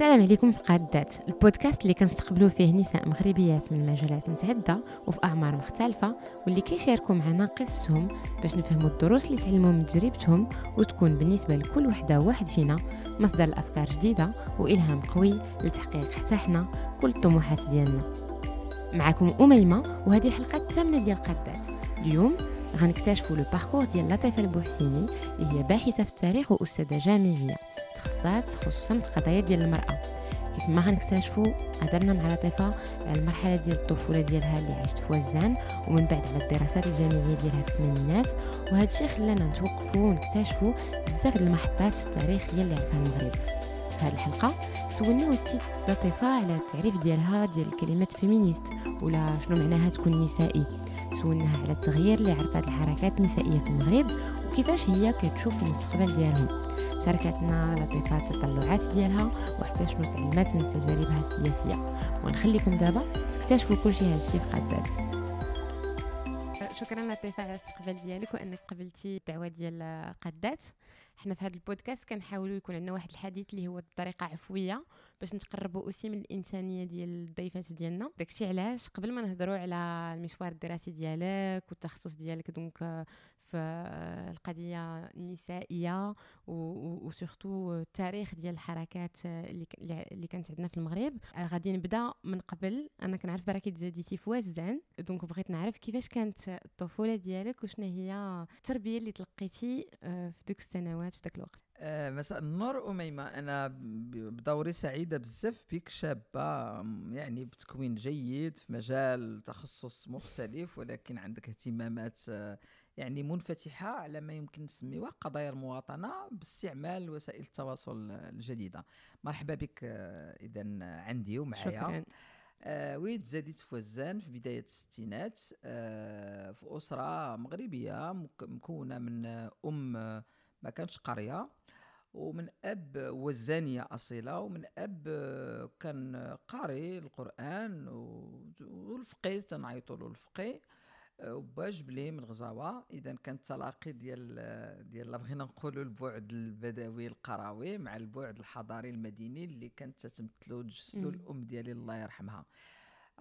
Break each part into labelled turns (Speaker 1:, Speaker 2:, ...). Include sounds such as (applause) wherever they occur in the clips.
Speaker 1: السلام عليكم في قادات البودكاست اللي كنستقبلوا فيه نساء مغربيات من مجالات متعددة وفي أعمار مختلفة واللي كيشاركوا معنا قصصهم باش نفهموا الدروس اللي تعلموا من تجربتهم وتكون بالنسبة لكل وحدة واحد فينا مصدر الافكار جديدة وإلهام قوي لتحقيق حتى حنا كل الطموحات ديالنا. معكم أميمة وهذه الحلقة الثامنة ديال قادات اليوم غنكتشفوا لو باركور ديال لطيفة البوحسيني اللي هي باحثة في التاريخ وأستاذة جامعية. تخصصات خصوصا في القضايا ديال المرأة. كيف ما غنكتشفوا هضرنا مع لطيفة على المرحلة ديال الطفولة ديالها اللي عشت في وزان ومن بعد على الدراسات الجامعية ديالها في الثمانينات وهذا الشيء خلانا نتوقفوا ونكتشفوا بزاف المحطات التاريخيه اللي عرفها المغرب. في هذه الحلقة سولنا السيد لطيفة على التعريف ديالها ديال كلمه فيمينيست ولا شنو معناها تكون نسائي. سولناها على التغيير اللي عرفات الحركات النسائية في المغرب وكيفاش هي كتشوف المستقبل ديالهم. شاركتنا لطيفة التطلعات ديالها وحتى شنو تعلمات من تجاربها السياسية. ونخليكم دابا تكتشفوا كل شيء هادشي في قدات شكرا لطيفة على الاستقبال ديالك وأنك قبلتي الدعوة ديال قدات. حنا في هذا البودكاست كنحاولوا يكون عندنا واحد الحديث اللي هو بطريقة عفوية باش نتقربوا أوسي من الإنسانية ديال الضيفات ديالنا. داكشي علاش قبل ما نهضروا على المشوار الدراسي ديالك والتخصص ديالك دونك في القضية النسائية و surtout التاريخ ديال الحركات اللي اللي كانت عندنا في المغرب. غادي نبدأ من قبل. أنا كنعرف براكي تزاديتي في وازان donc بغيت نعرف كيفاش كانت الطفولة ديالك وشنو هي التربية اللي تلقيتي آه، في دوك السنوات في ذاك الوقت؟
Speaker 2: آه مساء النور أميمة. أنا بدوري سعيدة بزاف بك شابة. يعني بتكوين جيد في مجال تخصص مختلف ولكن عندك اهتمامات آه يعني منفتحة على ما يمكن نسميوها قضايا المواطنة باستعمال وسائل التواصل الجديدة. مرحبا بك آه، إذا عندي ومعايا. شكرا. آه ويد زاديت في وزان في بداية الستينات آه في أسرة مغربية مكونة من أم ما كانش قرية ومن أب وزانية أصيلة ومن أب كان قاري القرآن والفقيه تنعيطوا له الفقيه. وباجبلي من غزاوة. إذا كان التلاقي ديال ديال بغينا نقولوا البعد البدوي القروي مع البعد الحضاري المديني اللي كانت تتمثلو جسدو الأم ديالي الله يرحمها.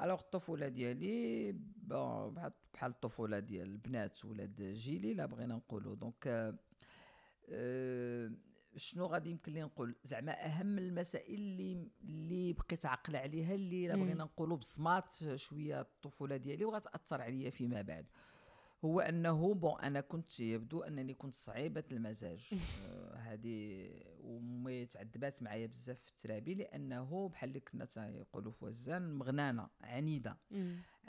Speaker 2: alors الطفولة ديالي بحال بحال الطفولة ديال البنات ولاد جيلي لا بغينا نقولوا. donc أه شنو غادي يمكن لي نقول؟ زعما أهم المسائل اللي اللي بقيت عاقل عليها اللي بغينا نقولوا بصمات شوية الطفولة ديالي وغتأثر عليا فيما بعد. هو أنه bon أنا كنت يبدو أنني كنت صعيبة المزاج. (laughs) آه، هذه ومي تعذبات معايا بزاف في الترابي لأنه بحال اللي كنا تيقولوا في وزان مغنانة عنيدة.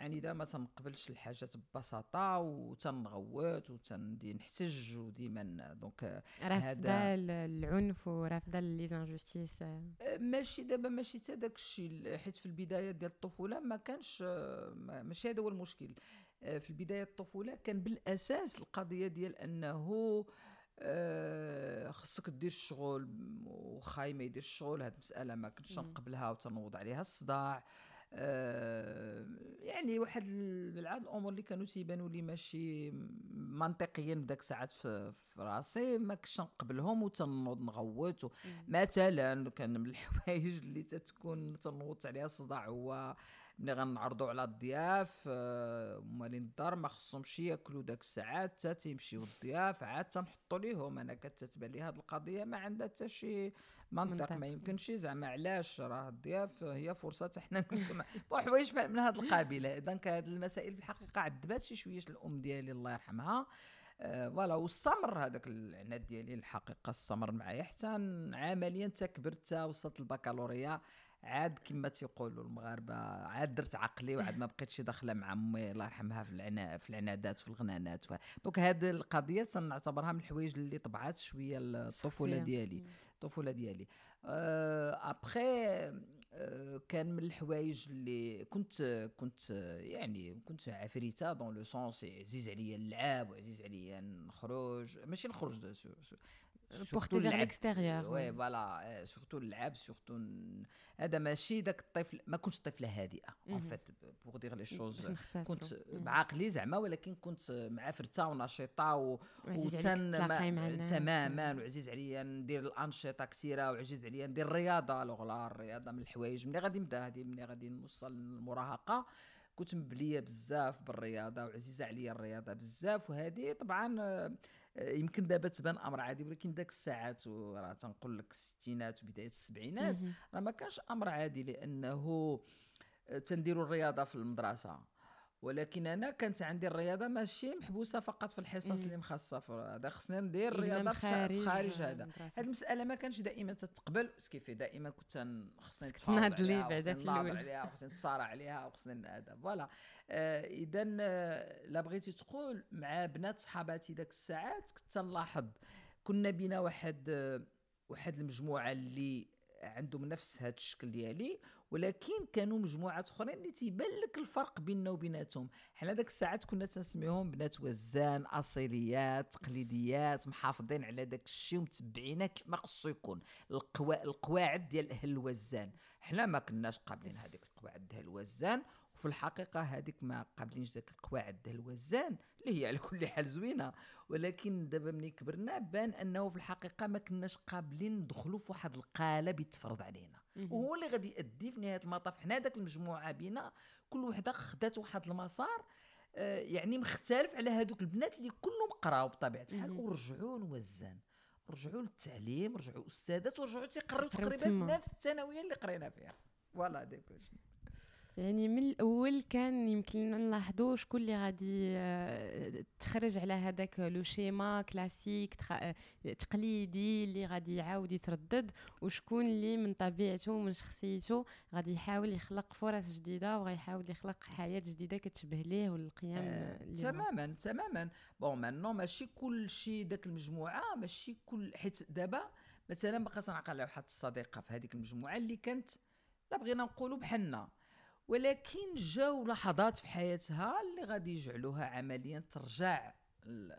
Speaker 2: عنيده ما تنقبلش الحاجات ببساطة وتنغوت وتندي نحتج وديما donc
Speaker 1: رافضه العنف ورافضه les injustices
Speaker 2: آه، ماشي دابا ماشي حتى داك الشيء حيت في البداية ديال الطفولة ما كانش آه، ماشي هذا هو المشكل آه، في البداية الطفولة كان بالأساس القضية ديال أنه آه خصك دير الشغل وخاي ما يدير الشغل هاد المسألة ما كنتش نقبلها وتنوض عليها الصداع. آه يعني واحد العاد الأمور اللي كانوا تيبانوا لي ماشي منطقيا ذاك الساعات في, راسي ما كنتش نقبلهم وتنوض نغوت مثلا كان من الحوايج (laughs) اللي تتكون تنوض عليها الصداع هو ملي غنعرضوا على الضياف آه، مالين الدار ما خصهمش ياكلوا داك الساعات حتى تيمشيو الضياف عاد تنحطوا ليهم. أنا كتتبان لي هذه القضية ما عندها حتى شي منطق ما يمكنش زعما علاش راه الضياف هي فرصة حنا نسمع. (laughs) حوايج من هذا القبيل اذا هذه المسائل في الحقيقة عذبات شي شوية الأم ديالي الله يرحمها. voilà أه واستمر هذاك العناد ديالي الحقيقة استمر معايا. حتى عمليا تكبرت وصلت البكالوريا. عاد كما تيقولوا المغاربة عاد درت عقلي وعاد ما بقيتش داخلة مع أمي الله يرحمها في العنا في العنادات وفي الغنانات. donc هذه القضية تنعتبرها من الحوايج اللي طبعات شوية الطفولة ديالي الطفولة ديالي. أه ابخي أه كان من الحوايج اللي كنت كنت يعني كنت عفريتة dans le sens عزيز عليا اللعاب وعزيز عليا نخرج ماشي نخرج
Speaker 1: portée vers l'extérieur
Speaker 2: oui voilà surtout اللعب surtout هذا ماشي داك الطفل ما كنتش طفلة هادئة en fait pour dire les choses كنت بعقلي زعما ولكن كنت معفرته ونشيطة و...
Speaker 1: وتن
Speaker 2: تماما وعزيز عليا ندير الأنشطة كثيرة وعزيز عليا ندير الرياضة alors الرياضة من الحوايج. ملي غادي نبدا هذه ملي غادي نوصل للمراهقة؟ كنت مبلية بزاف بالرياضة وعزيزة عليا الرياضة بزاف وهذه طبعا آه، يمكن دابا تبان أمر عادي ولكن داك الساعات وراه تنقول لك الستينات وبداية السبعينات راه ما كانش أمر عادي لأنه آه، تنديروا الرياضة في المدرسة. ولكن أنا كانت عندي الرياضة ماشي محبوسة فقط في الحصص اللي مخصصة هذا خصني ندير الرياضة خارج, خارج هذا. هذه المسألة ما كانش دائما تتقبل كيف دائما كنت خصني
Speaker 1: نتفاوض عليها
Speaker 2: ناضل عليها وخصني نتصارع عليها وخصني هذا فوالا. آه اذا آه لا بغيتي تقول مع بنات صحاباتي ذاك الساعات كنت نلاحظ. كنا بينا واحد آه واحد المجموعة اللي عندهم نفس هذا الشكل ديالي ولكن كانوا مجموعات أخرين اللي تيبان لك الفرق بيننا وبيناتهم. حنا داك الساعات كنا تنسميهم بنات وزان أصيليات تقليديات محافظين على داك الشيء ومتبعينه كيف ما خصو يكون. القوا... القواعد ديال أهل الوزان. حنا ما كناش قابلين هذيك القواعد ديال الوزان وفي الحقيقة هذيك ما قابلينش داك القواعد ديال الوزان اللي هي على كل حال زوينة. ولكن دابا ملي كبرنا بان أنه في الحقيقة ما كناش قابلين ندخلوا في واحد القالب يتفرض علينا. وهو اللي غادي يؤدي في نهاية المطاف. حنا داك المجموعة بينا كل وحدة خدات واحد المسار آه يعني مختلف على هذوك البنات اللي كلهم قراو بطبيعة الحال ورجعوا نوزان رجعوا للتعليم رجعوا أستاذات ورجعوا تيقراو تقريبا في نفس الثانوية اللي قرينا فيها. فوالا ديك
Speaker 1: يعني من الأول كان يمكن لنا نلاحظوا شكون اللي غادي آه، تخرج على هذاك لو شيما كلاسيك آه، تقليدي اللي غادي يعاود يتردد وشكون اللي من طبيعته ومن شخصيته غادي يحاول يخلق فرص جديدة وغيحاول يخلق حياة جديدة كتشبه ليه والقيام
Speaker 2: آه تماما تماما. bon مانو ماشي كل شيء داك المجموعة ماشي كل حيت دابا مثلا بقى تنعقل على واحد الصديقة في هذيك المجموعة اللي كانت لا بغينا نقولوا بحالنا. ولكن جاو لحظات في حياتها اللي غادي يجعلوها عمليا ترجع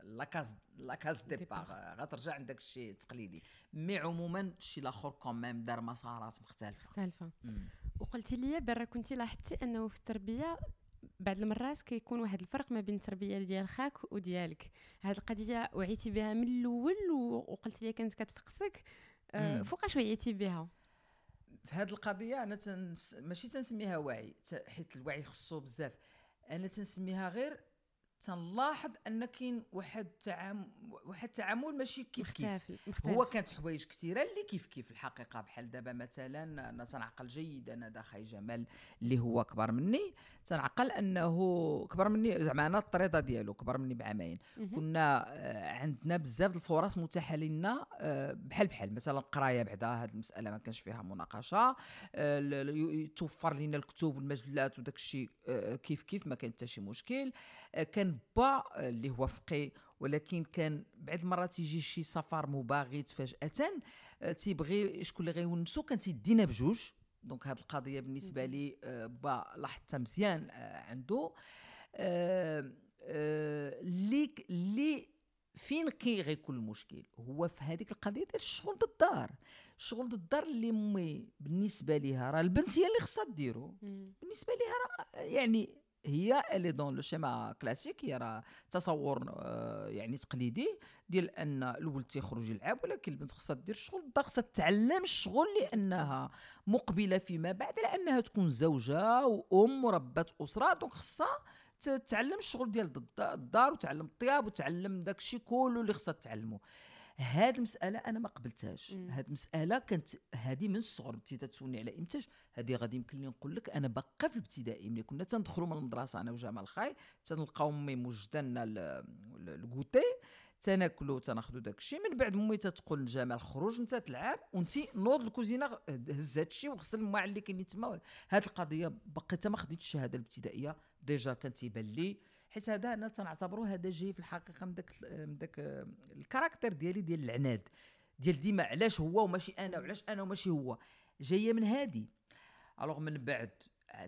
Speaker 2: la case la case départ غترجع عندك الشيء التقليدي mais عموما الشيء الآخر quand même دار مسارات مختلفة.
Speaker 1: مختلفة. وقلتي لي برا كنتي لاحظتي أنه في التربية بعض المرات كيكون واحد الفرق ما بين التربية ديال خاك وديالك. هذه القضية وعيتي بها من الأول وقلت لي كانت كتفقسك. أه فوقاش وعيتي بها؟
Speaker 2: في هذه القضية أنا تنس... ماشي تنسميها وعي حيت الوعي خصو بزاف. أنا تنسميها غير تنلاحظ ان كاين واحد التعامل واحد التعامل ماشي كيف
Speaker 1: مختلف.
Speaker 2: كيف
Speaker 1: مختلف.
Speaker 2: هو كانت حوايج كثيرة اللي كيف كيف الحقيقة. بحال دابا مثلا أنا تنعقل جيدا أنا خاي جمال اللي هو كبر مني. تنعقل أنه كبر مني زعما أنا الطريده ديالو كبر مني بعامين. كنا آه، عندنا بزاف الفرص متاحه لنا آه، بحال بحال مثلا القراية بعدا هذه المسألة ما كانش فيها مناقشة. آه، توفر لنا الكتب والمجلات وداك الشيء كيف كيف ما كان حتى شي مشكل. كان با اللي هو فقي ولكن كان بعض المرات يجي شي سفر مباغت فجأة تيبغي شكون اللي غيونسو كان تيدينا بجوج. donc هذه القضية بالنسبة لي آه، با لاحظتها مزيان آه، عنده اللي آه، اللي فين كي غيكون المشكل؟ هو في هذيك القضية ديال الشغل ضد الدار. الشغل ضد الدار اللي امي بالنسبة ليها راه البنت هي اللي خصها ديرو. بالنسبة ليها راه يعني هي اللي dans le schéma classique هي راه تصور آه، يعني تقليدي ديال أن الولد تيخرج يلعب ولكن البنت خصها دير الشغل الدار خصها تتعلم الشغل لأنها مقبلة فيما بعد على أنها تكون زوجة وأم وربة أسرة donc خصها تتعلم الشغل ديال الدار وتعلم الطياب وتعلم داك الشيء كله اللي خصها تعلمه هاد المسألة أنا ما قبلتهاش. هاد المسألة كانت هذه من الصغر انت تتسولني على امتاش هذه غادي يمكن لي نقول لك أنا باقا في الابتدائي ملي كنا تندخلوا من المدرسة أنا وجمال خاي تنلقاو أمي موجده لنا ال goûter تناكلوا تناخذوا داك الشيء من بعد أمي تتقول لجمال خرج أنت تلعب وانت نوض الكوزينة هز هذا الشيء وغسل الماعن اللي كاين تما هذه القضية بقيت ما خديتش الشهادة الابتدائية. déjà كان تيبان لي حيت هذا أنا تنعتبره هذا جاي في الحقيقة من داك من داك ال caractère ديالي ديال العناد. ديال ديما علاش هو وماشي أنا وعلاش أنا وماشي هو. جاية من هادي. alors من بعد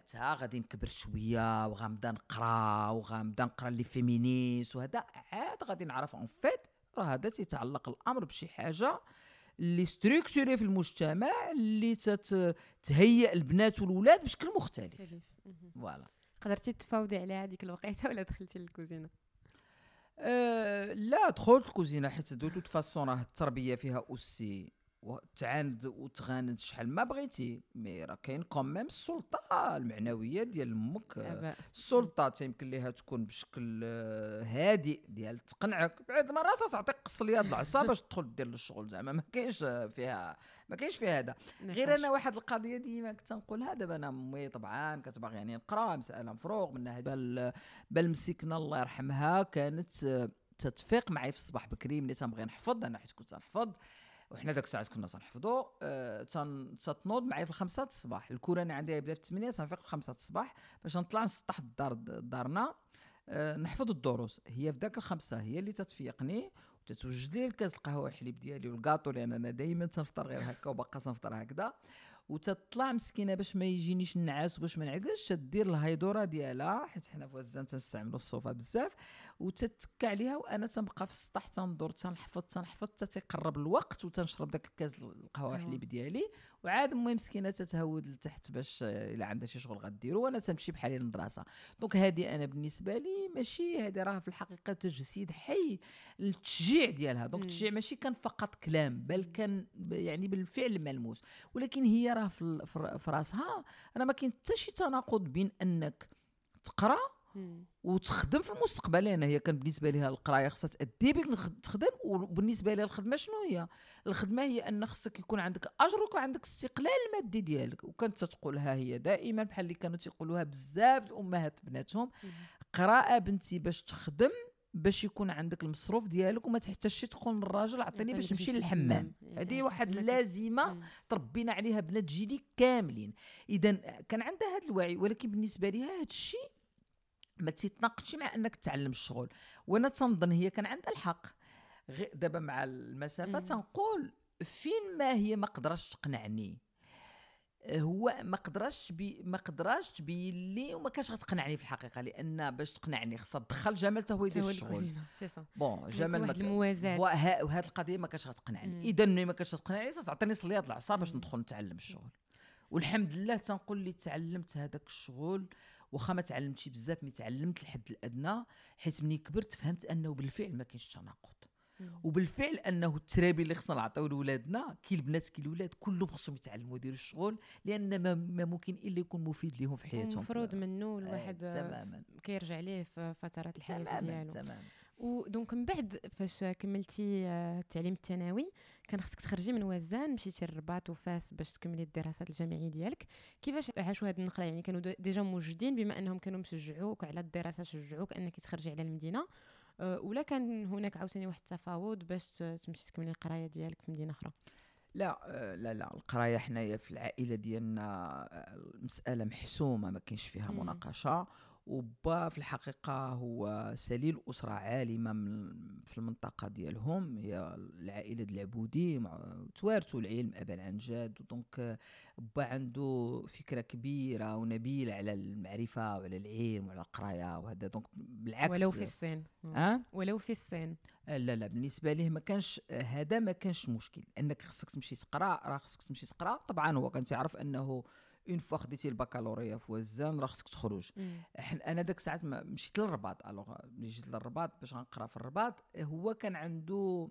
Speaker 2: تا غادي نكبر شوية وغنبدا نقرا وغنبدا نقرا les féministes وهذا عاد غادي نعرف en fait راه هذا تيتعلق الأمر بشي حاجة اللي structuré في المجتمع اللي تهيئ البنات والولاد بشكل مختلف.
Speaker 1: voilà قدرتي تفاوضي عليها هذيك الوقيتة (laughs) ولا دخلتي للكوزينة؟
Speaker 2: أه لا دخلت الكوزينة حيت de toute façon راه التربية فيها aussi. وتعاند وتغاند شحال ما بغيتي mais راه كاين quand même السلطة المعنوية ديال أمك. السلطة يمكن ليها تكون بشكل آه، هادئ ديال تقنعك. بعد ما راسها تعطيك قص اليد العصا باش تدخل دير الشغل زعما ما كاينش فيها ما كاينش فيها هذا. غير أنا واحد القضية ديما كنت نقولها دابا أنا أمي طبعا كتبغي يعني نقرا مسألة مفروغ منها بل بل مسكنا الله يرحمها كانت آه، تتفيق معي في الصباح بكري ملي تنبغي نحفظ أنا حيت كنت تنحفظ. وحنا داك الساعات كنا تنحفظوا أه تنوض معايا في الخمسة الصباح. الكره أنا عندي بدا في الثمانية تنفيق في الخمسة الصباح باش نطلع نسطح الدار دارنا. أه نحفظ الدروس. هي في ذاك الخمسة هي اللي تتفيقني وتتوجد لي الكاس القهوة الحليب ديالي والكاطو لأن أنا دائما تنفطر غير هكا وباقا تنفطر هكذا. وتطلع مسكينة باش ما يجينيش النعاس وباش ما نعقلش تدير الهيدورة ديالها حيت حنا في وزان تنستعملوا الصوفه بزاف. وتتكى عليها وأنا تنبقى في السطح تندور تنحفظ تنحفظ حتى تيقرب الوقت وتنشرب داك الكاس القهوة الحليب ديالي وعاد أمي مسكينة تتهود لتحت باش إلا عندها شي شغل غديرو وأنا تنمشي بحالي للمدرسه donc هذه أنا بالنسبة لي ماشي هذه راه في الحقيقة تجسيد حي للتشجيع ديالها. donc التشجيع ماشي كان فقط كلام بل كان يعني بالفعل ملموس. ولكن هي راه في راسها أنا ما كاين حتى شي تناقض بين أنك تقرأ وتخدم في المستقبل. لأن هي كان بالنسبة لها القراية خصها تأدي بك تخدم. وبالنسبة لها الخدمة شنو هي؟ الخدمة هي أن خصك يكون عندك أجر ويكون عندك استقلال مادي ديالك. وكانت تقولها هي دائما بحال اللي كانوا تيقولوها بزاف الامهات بناتهم قراءة بنتي باش تخدم باش يكون عندك المصروف ديالك وما تحتاجش تقول للراجل عطيني باش نمشي للحمام. هذه واحد اللازمه تربينا عليها بنات جيلي كاملين. اذا كان عندها هذا الوعي ولكن بالنسبة لها هذا الشيء ما تتناقضش مع انك تعلم الشغل. وأنا تنظن هي كان عندها الحق. دابا مع المسافة تنقول فين ما هي ما قدرش تقنعني. هو ما قدرش بي ما قدرش تبين لي وما كانش غتقنعني في الحقيقة لأن باش تقنعني خصها تدخل جمال هو يدير الشغل. بون جمال
Speaker 1: الموازات
Speaker 2: وهذه القضية ما كانش غتقنعني. اذا ملي ما كانش تقنعني تعطيني صليات العصا باش ندخل نتعلم الشغل. والحمد لله تنقول لي تعلمت هذاك الشغل واخا ما تعلمتش بزاف mais تعلمت الحد الأدنى حيت ملي كبرت فهمت أنه بالفعل ما كاينش تناقض. وبالفعل أنه الترابي اللي خصنا نعطيو لولادنا كي البنات كي الولاد كلهم خصهم يتعلموا يديروا الشغل لأن ما, ما ممكن إلا يكون مفيد لهم في حياتهم.
Speaker 1: المفروض منه الواحد آه تماما. كيرجع ليه في فترات الحياة ديالو. تماما. و donc من بعد فاش كملتي آه، التعليم الثانوي كان خصك تخرجي من وزان مشيتي للرباط وفاس باش تكملي الدراسات الجامعية ديالك. كيفاش عاشوا هذه النقلة؟ يعني كانوا ديجا موجودين بما أنهم كانوا مشجعوك على الدراسة شجعوك أنك تخرجي على المدينة. أه ولا كان هناك عاوتاني واحد التفاوض باش تمشي تكملي القراية ديالك في مدينة أخرى؟
Speaker 2: لا آه، لا لا القراية حنايا في العائلة ديالنا آه، المسألة محسومة ما كاينش فيها مناقشة. وبا في الحقيقة هو سليل أسرة عالمة من في المنطقة ديالهم. هي العائلة العبودي توارثوا العلم أبا عن جد donc با عنده فكرة كبيرة ونبيلة على المعرفة وعلى العلم وعلى القراية وهذا. donc بالعكس
Speaker 1: ولو في السن أه؟ ولو في السن
Speaker 2: لا لا بالنسبة ليه ما كانش هذا ما كانش مشكل. أنك خصك تمشي تقرأ راه خصك تمشي تقرأ. طبعا هو كان تعرف أنه une fois خديتي البكالوريا في وزان راه خصك تخرج. أنا داك الساعات مشيت للرباط. alors ملي جيت للرباط باش غنقرا في الرباط هو كان عنده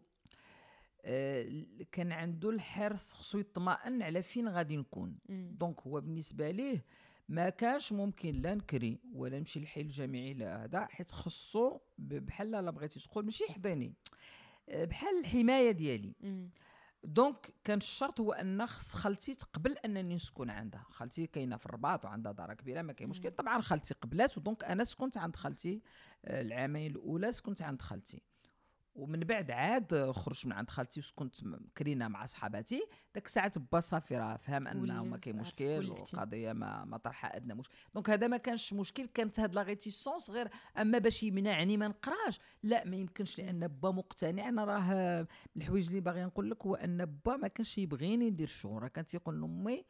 Speaker 2: آه كان عنده الحرص خصو يطمئن على فين غادي نكون. donc هو بالنسبة ليه ما كانش ممكن لا نكري ولا نمشي للحي الجامعي لا هذا حيت خصو بحال لا بغيتي تقول ماشي يحضني. آه، بحال الحماية ديالي. donc كان الشرط هو أن خص خالتي تقبل أنني نسكن عندها. خالتي كاينة في الرباط وعندها دار كبيرة ما كاين مشكل. طبعا خالتي قبلات و donc أنا سكنت عند خالتي آه، العامين الأولى سكنت عند خالتي. ومن بعد عاد خرجت من عند خالتي وسكنت كرينا مع صحاباتي. داك الساعات با صافي راه فهم انه ما كاين مشكل والقضية ما ما طرحها ادنى مشكل donc هذا ما كانش مشكل. كانت هاد la réticence غير أما باش يمنعني ما نقراش. لا ما يمكنش لأن با مقتنع. أنا راه الحوايج اللي باغي نقول لك هو أن با ما كانش يبغيني ندير الشغل راه كان تيقول لأمي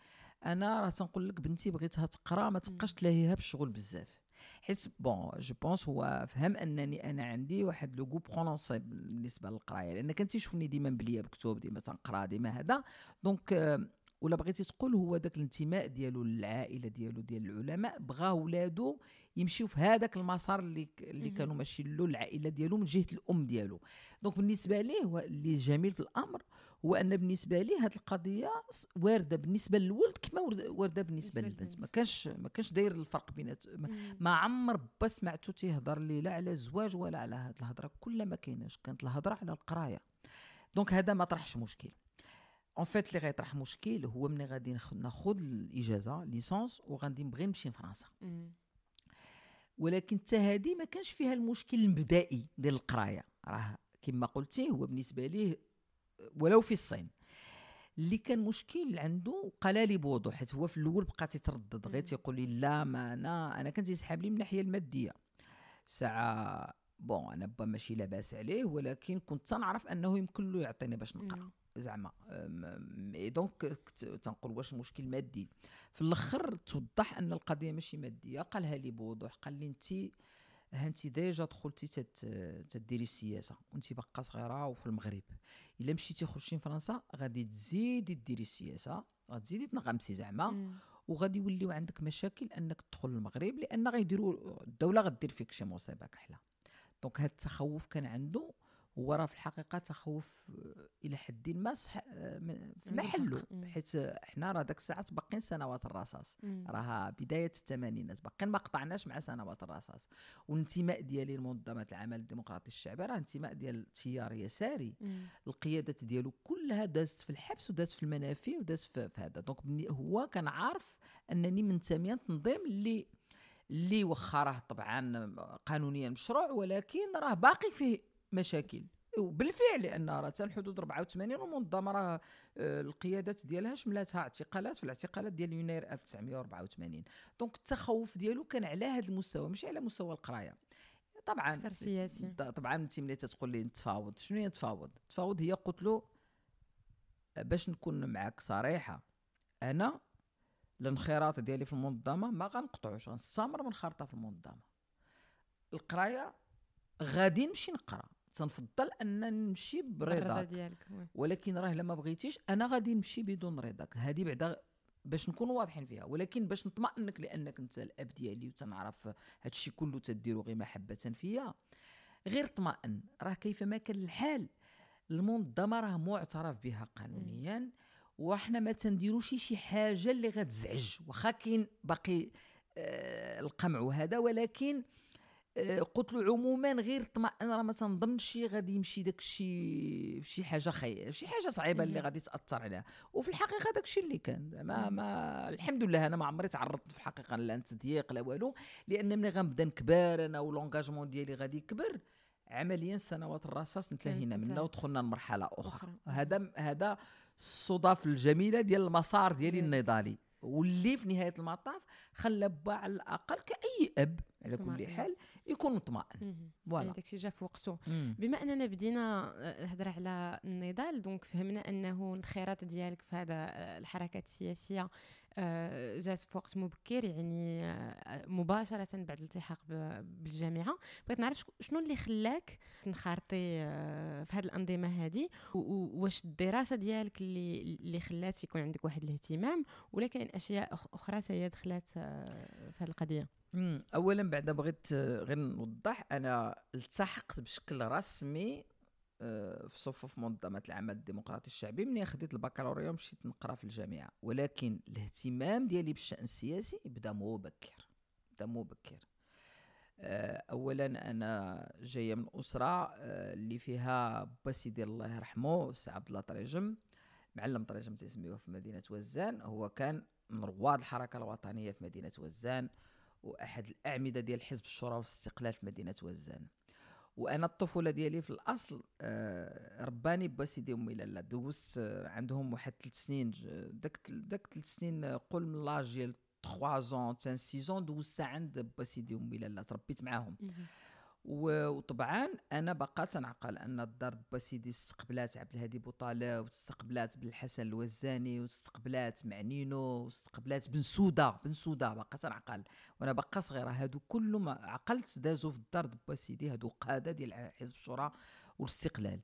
Speaker 2: أنا راه تنقول لك بنتي بغيتها تقرا ما تبقاش تلاهيها بالشغل بزاف. حيت bon je pense هو فهم أنني أنا عندي واحد le goût prononcé بالنسبة للقراية لأن كان تيشوفني ديما مبلية بكتب ديما تنقرا ديما هذا. donc ولا بغيتي تقول هو داك الانتماء ديالو للعائلة ديالو ديال العلماء بغا ولادو يمشيو في هذاك المسار اللي اللي كانوا ماشيين له العائلة ديالو من جهة الأم ديالو. donc بالنسبة ليه هو اللي جميل في الأمر هو أن بالنسبة لي هذه القضية واردة بالنسبة للولد كما واردة بالنسبة للبنت. ما كانش ما كانش داير الفرق بينات ما عمر با سمعتو تيهضر لي لا على الزواج ولا على هذه الهضرة. كلها ما كايناش. كانت الهضرة على القراية. donc هذا ما طرحش مشكل. en fait اللي غيطرح مشكل هو ملي غادي ناخذ الإجازة licence وغادي نبغي نمشي لفرنسا ولكن حتى هذه ما كانش فيها المشكل المبدئي ديال القرايه راه كما قلتي هو بالنسبة ليه ولو في الصين. اللي كان مشكل عنده قال لي بوضوح حيت هو في الأول بقى تيتردد غير تيقول لي لا ما أنا أنا كان تيسحب لي من الناحية المادية. ساعة bon أنا با ماشي لاباس عليه ولكن كنت تنعرف أنه يمكن له يعطيني باش نقرأ. زعما. donc تنقول واش المشكل مادي. في الأخر توضح أن القضية ماشي مادية. قالها لي بوضوح. قال لي انت ها انت déjà دخلتي تديري السياسة وانت باقا صغيرة وفي المغرب. إلا مشيتي خرجتي فرنسا غادي تزيدي ديري السياسة. غتزيدي تنغمسي زعما. وغادي يوليو عندك مشاكل أنك تدخل المغرب لأن غيديروا الدولة غدير فيك شي مصيبة كحلة. donc هذا التخوف كان عنده هو راه في الحقيقة تخوف آه، إلى حد ما صح آه، محله. حيت حنا راه داك الساعات باقيين سنوات الرصاص. راها بداية الثمانينات. باقيين ما قطعناش مع سنوات الرصاص. والانتماء ديالي لمنظمة العمل الديمقراطي الشعبي راه انتماء ديال تيار يساري. القيادات ديالو كلها دازت في الحبس ودازت في المنافي ودازت في, هذا. دونك هو كان عارف أنني منتميه تنظيم اللي اللي واخا راه طبعا قانونيا مشروع ولكن راه باقي فيه مشاكل. وبالفعل لأن راه الحدود 84 والمنظمه راه آه، القيادات ديالها شملاتها اعتقالات في الاعتقالات ديال يناير 1984 دونك التخوف ديالو كان على هذا المستوى ماشي على مستوى القراية. طبعا
Speaker 1: أكثر سياسي.
Speaker 2: طبعا أنت ملي تتقول لي نتفاوض شنو هي نتفاوض التفاوض هي قلت له باش نكون معك صريحة أنا الانخراط ديالي في المنظمة ما غنقطعوش غنستمر من خرطه في المنظمة. القراية غادي نمشي نقرأ. تنفضل أن نمشي برضاك. ديالك ولكن راه لما بغيتيش أنا غادي نمشي بدون رضاك. هذه بعدا باش نكونوا واضحين فيها. ولكن باش نطمئنك لأنك أنت الأب ديالي وتنعرف هادشي كله تديرو غير محبة فيا. غير طمئن. راه كيفما كان الحال. المنظمة راه معترف بها قانونيا. وحنا ما تنديروش شي حاجة اللي غتزعج. واخا كاين باقي آه القمع وهذا. ولكن قلت له عموما غير طمأن راه ما تنظنش غادي يمشي داك الشيء في شي حاجة خي شي حاجة صعيبة اللي غادي تأثر عليها. وفي الحقيقة داك الشيء اللي كان ما, ما الحمد لله أنا ما عمري تعرضت في الحقيقة لا تضييق لا والو لأن ملي غنبدأ نكبر أنا و l'engagement ديالي غادي يكبر عمليا سنوات الرصاص انتهينا منها ودخلنا لمرحلة أخرى. هذا هذا الصدف الجميلة ديال المسار ديالي النضالي. واللي في نهاية المطاف خلى با على الأقل كأي أب على كل حال يكون مطمئن.
Speaker 1: voilà. داكشي جا في وقته بما أننا بدينا الهضره على النضال دونك فهمنا أنه الانخراط ديالك في هذا الحركات السياسية آه، جات في وقت مبكر يعني آه، مباشرة بعد الالتحاق بالجامعة. بغيت نعرف شنو اللي خلاك تنخرطي آه، في هذه الأنظمة هذه واش الدراسة ديالك اللي اللي خلات يكون عندك واحد الاهتمام؟ ولا كاين أشياء أخرى هي دخلت في هذه القضية؟
Speaker 2: اولا بعد بغيت غير نوضح أنا التحقت بشكل رسمي آه، في صفوف منظمة العمل الديمقراطي الشعبي مني خديت البكالوريا ومشيت نقرأ في الجامعة. ولكن الاهتمام ديالي بالشأن السياسي بدا مبكر بدا مبكر. آه، اولا أنا جاية من أسرة آه، اللي فيها با سيدي الله يرحمه السي عبد الله طريجم معلم طريجم تسميوه في مدينة وزان. هو كان من رواد الحركة الوطنية في مدينة وزان وأحد الأعمدة ديال حزب الشورى والاستقلال في مدينة وزان. وأنا الطفولة ديالي في الأصل آه، رباني با سيدي أمي لالا دوزت آه، عندهم واحد ثلاث سنين داك داك ثلاث سنين آه، قول من l'âge ديال 3 ans تال 6 ans دوزت عند با سيدي أمي لالا تربيت معاهم. وطبعا أنا بقى تنعقل أن الدار باسيدي استقبلات عبد الهادي بوطالب واستقبلات بالحسن الوزاني واستقبلات معنينو واستقبلات بن سوده بن سوده بقى تنعقل. وأنا بقى صغيرة هادو كل ما عقلت دازو في الدار باسيدي هادو قادة ديال حزب الشورى والاستقلال.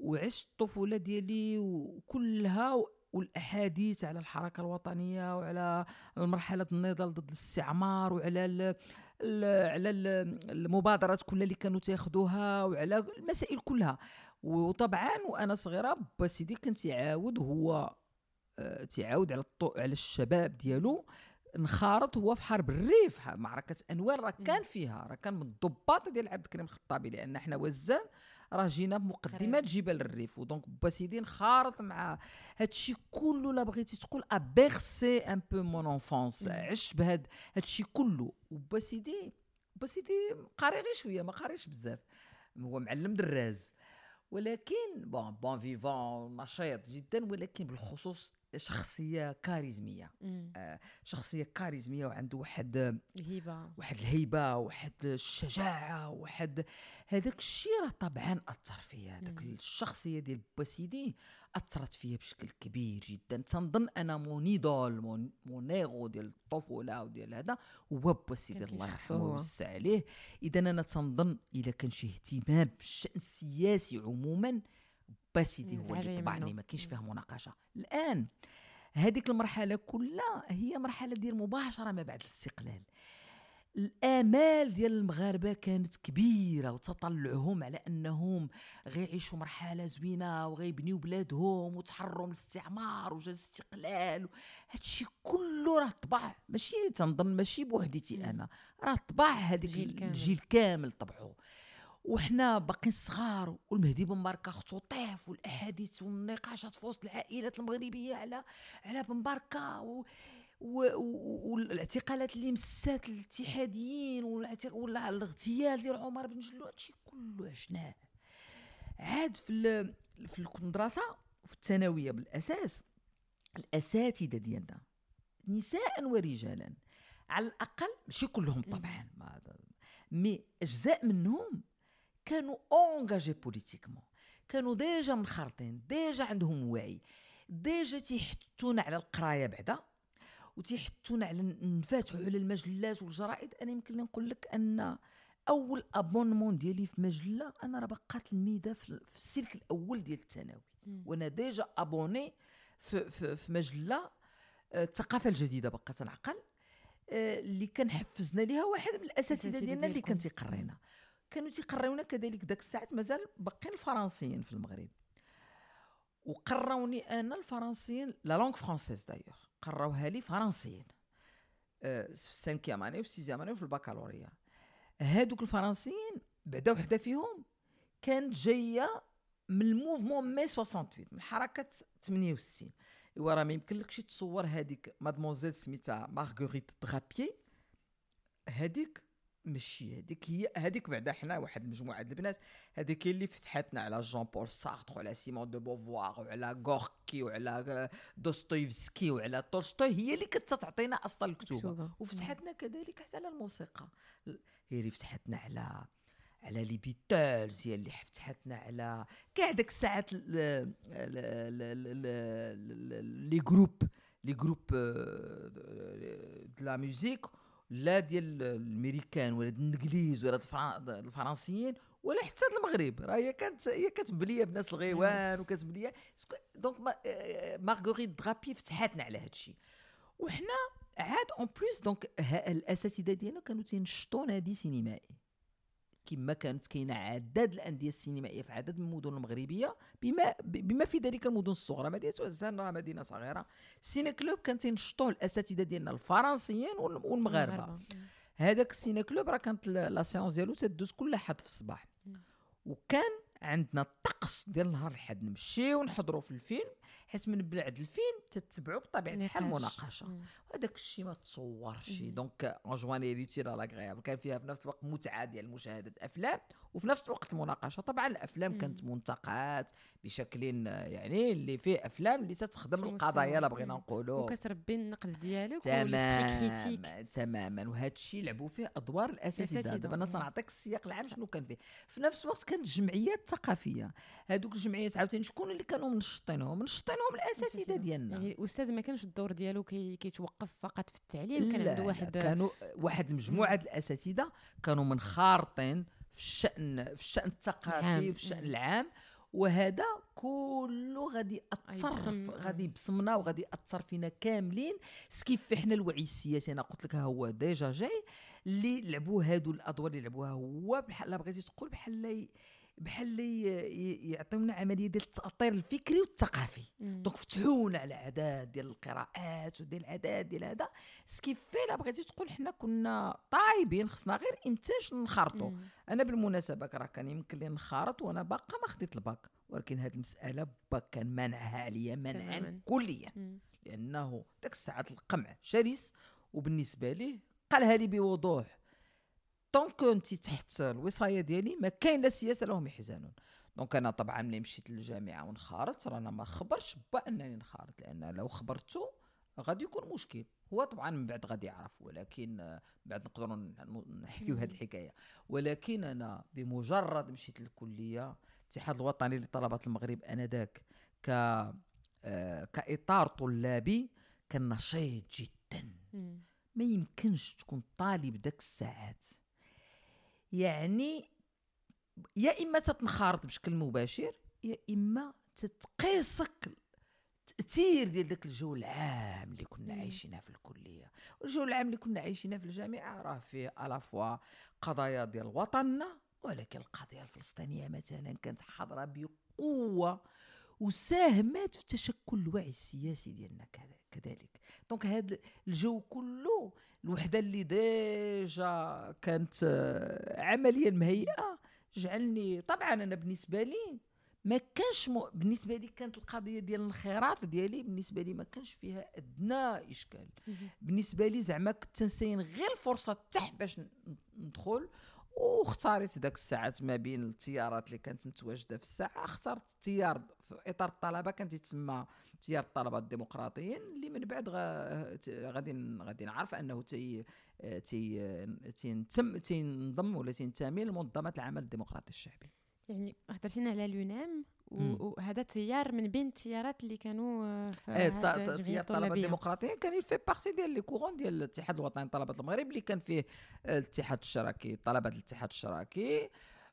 Speaker 2: وعشت الطفولة ديالي وكلها والأحاديث على الحركة الوطنية وعلى مرحله النضال ضد الاستعمار وعلى على المبادرات كلها اللي كانوا تاخذوها وعلى المسائل كلها. وطبعا وأنا صغيرة با سيدي كان تيعاود هو آه، تيعاود على الطو على الشباب ديالو انخرط هو في حرب الريف معركة أنوال. راه كان فيها راه كان من الضباط ديال عبد الكريم الخطابي لأن حنا وزان راه جينا بمقدمات جبل الريف و donc باسيدي انخرط مع هادشي كله لا بغيتي تقول a bercé un peu mon enfance عشت بهاد هادشي كله. وباسيدي باسيدي قاري غير شوية ما قاريش بزاف. هو معلم دراز. ولكن bon bon vivant نشيط جدا ولكن بالخصوص شخصية كاريزمية. آه شخصية كاريزمية وعنده واحد
Speaker 1: الهيبة.
Speaker 2: واحد الهيبة واحد الشجاعة واحد هذاك الشيء راه طبعا أثر فيا. هذاك الشخصية ديال باسيدي أثرت فيا بشكل كبير جدا. تنظن أنا mon idole mon mon héros ديال الطفولة وديال هذا هو باسيدي الله يرحمه ويوسع عليه. اذا أنا تنظن اذا كان شي اهتمام بالشان السياسي عموما باسيدي هو اللي طبعني ما كاينش فيها مناقشة. الآن هذيك المرحلة كلها هي مرحلة ديال مباشرة ما بعد الاستقلال. الآمال ديال المغاربة كانت كبيرة وتطلعهم على أنهم غيعيشوا مرحلة زوينة وغيبنيو بلادهم وتحرروا من الاستعمار وجا الاستقلال هادشي كله راه طبع. ماشي تنظن ماشي بوحديتي أنا. راه طبع هذيك الجيل كامل, الجيل كامل طبعوه وحنا باقيين صغار والمهدي بن بركة اختو طيف والأحاديث والنقاشات في وسط العائلات المغربية على على بن بركة و والاعتقالات اللي مسات الاتحاديين ولا الاغتيال ديال عمر بن جلو هادشي كله عشناه. عاد في في المدرسة في الثانوية بالأساس الأساتذة ديالنا نساء ورجالا على الأقل ماشي كلهم طبعا mais أجزاء منهم كانوا engagés politiquement كانوا déjà منخرطين déjà عندهم وعي déjà تيحتونا على القرايه بعدا وتيحتونا على نفاتحوا على المجلات والجرائد أنا يمكن لي نقول لك ان اول abonnement ديالي في مجله أنا راه باقا تلميذه في السلك الأول ديال الثانوي وأنا déjà abonnée في, في, في مجله الثقافه الجديده باقا تنعقل اللي كان حفزنا ليها واحد من الاساتذه ديالنا اللي كان تيقرينا كانوا تيقريونا كذلك داك الساعات مازال باقيين الفرنسيين في المغرب. وقراوني أنا الفرنسيين la langue française d'ailleurs قراوها لي فرنسيين. في ال cinquième année وفي ال sixième année وفي البكالوريا. هادوك الفرنسيين بعدا وحدة فيهم كانت جاية من ال mouvement mai 68 من حركة 68 ايوا راه ما يمكنلكش تصور هذيك مادموزيل سميتها مارغوريت درابيي. هذيك ماشي هذيك هي هذيك بعدا حنا واحد المجموعه د البنات هذيك هي اللي فتحتنا على جون بول سارتر وعلى سيمون دو بوفوار وعلى غوركي وعلى دوستويفسكي وعلى تولستوي هي اللي كانت تعطينا أصلا الكتوبه وفتحتنا كذلك حتى على الموسيقى. هي اللي فتحتنا على على les Beatles هي اللي فتحتنا على كاع داك الساعات les groupes les groupes de la musique لا ديال الميريكان ولا الإنجليز ولا الفرنسيين ولا حتى المغرب. راه هي كانت هي كانت مبلية بناس الغيوان وكانت مبلية. donc مارغوريت درابي فتحاتنا على هذا الشيء. وحنا عاد en plus donc الأساتذة ديالنا كانوا تينشطوا نادي سينمائي. كما كانت كاينة عدد الأندية السينمائية في عدد من المدن المغربية بما بما في ذلك المدن الصغرى. مدينه وزان راه مدينة صغيرة. ciné-club كان تينشطوه الأساتذة ديالنا الفرنسيين والمغاربة. هذاك ال ciné-club راه كانت la séance ديالو تدوز كل حد في الصباح. وكان عندنا الطقس ديال نهار الحد نمشيو نحضروا في الفيلم. حيت من بعد الفيلم تتبعوا بطبيعة الحال.
Speaker 1: مناقشة.
Speaker 2: وهذاك الشيء ما تصورش.
Speaker 1: donc
Speaker 2: on joignait l'utile à l'agréable كان فيها في نفس الوقت متعة ديال مشاهدة أفلام وفي نفس الوقت مناقشة طبعا
Speaker 1: الأفلام.
Speaker 2: كانت منتقاة بشكل يعني اللي فيه أفلام اللي تتخدم القضايا. لا بغينا. نقولوا
Speaker 1: وكتربي النقد ديالك
Speaker 2: تماما تماما وهذا الشيء لعبوا فيه أدوار
Speaker 1: الأساتذة
Speaker 2: دابا
Speaker 1: أنا.
Speaker 2: تنعطيك السياق العام شنو كان فيه في نفس الوقت كانت الجمعيات الثقافيه هذوك الجمعيات عاوتاني شكون اللي كانوا منشطينهم منشطينهم الأساتذة ديالنا.
Speaker 1: يعني الأستاذ ما كانش الدور ديالو كي كيتوقف فقط في التعليم كان عنده واحد
Speaker 2: كانوا واحد المجموعة الأساتذة كانوا منخرطين في الشان في الشأن الثقافي. في
Speaker 1: الشأن.
Speaker 2: العام. وهذا كله غادي
Speaker 1: يأثر
Speaker 2: في- غادي يبصمنا وغادي يأثر فينا كاملين. ce qui fait حنا الوعي السياسي أنا قلت لك ها هو déjà جاي اللي لعبوا هادو الأدوار اللي لعبوها هو بحال بغيتي تقول بحال بحال ي- ي- يعطيونا عملية ديال التأطير الفكري والثقافي. donc فتحونا على عدد ديال القراءات وديال العدد ديال هذا ce qui fait لا بغيتي تقول حنا كنا طايبين خصنا غير إمتى
Speaker 1: ننخرطوا.
Speaker 2: أنا بالمناسبة راه كان يمكن لي نخرط وأنا باقا ما خديت الباك ولكن هذه المسألة با كان مانعها عليا منعا. كليا. لأنه داك الساعات القمع شرس وبالنسبة ليه قالها لي بوضوح donc انت تحت الوصايه ديالي ما كاين لا سياسة لهم يحزنون. donc أنا طبعا ملي مشيت للجامعة ونخارط رانا ما خبرش با انني نخارط لأن لو خبرته غادي يكون مشكل. هو طبعا من بعد غادي يعرف ولكن آه، بعد نقدروا نحكيو هذه. الحكاية. ولكن أنا بمجرد مشيت للكلية الاتحاد الوطني لطلبة المغرب آنذاك ك آه، كإطار طلابي كان نشيط جدا. ما يمكنش تكون طالب داك الساعات. يعني يا إما تتنخرط بشكل مباشر يا إما تتقيسك التأثير ديال داك الجو العام اللي كنا
Speaker 1: مم.
Speaker 2: عايشينها في الكلية والجو العام اللي كنا عايشينها في الجامعة راه فيه الافوا قضايا ديال وطننا ولكن القضية الفلسطينية مثلا كانت حاضرة بقوة وساهمت في تشكل الوعي السياسي ديالنا كذلك donc هذا الجو كله الوحدة اللي déjà كانت آه، عمليا مهيئه جعلني طبعا أنا بالنسبة لي ما كانش م... بالنسبة لي كانت القضية ديال الانخراط ديالي بالنسبة لي ما كانش فيها أدنى
Speaker 1: إشكال.
Speaker 2: بالنسبة لي زعما كنتسنى غير الفرصة تاع باش ندخل واختاريت ذاك الساعات ما بين التيارات اللي كانت متواجدة في الساعة اخترت التيار في إطار الطلبة كان تيتسمى تيار الطلبة الديمقراطيين اللي من بعد غادي غادي نعرف أنه تي تي تينتم ولا تينتمي لمنظمة العمل الديمقراطي الشعبي.
Speaker 1: يعني هضرتينا على. و- وهذا تيار من بين التيارات اللي كانوا آه، في إيه
Speaker 2: تيار الطلبه الديمقراطيين كان il fait partie ديال les courants ديال الاتحاد الوطني لطلبة المغرب اللي كان فيه آه، الاتحاد الاشتراكي طلبة الاتحاد الاشتراكي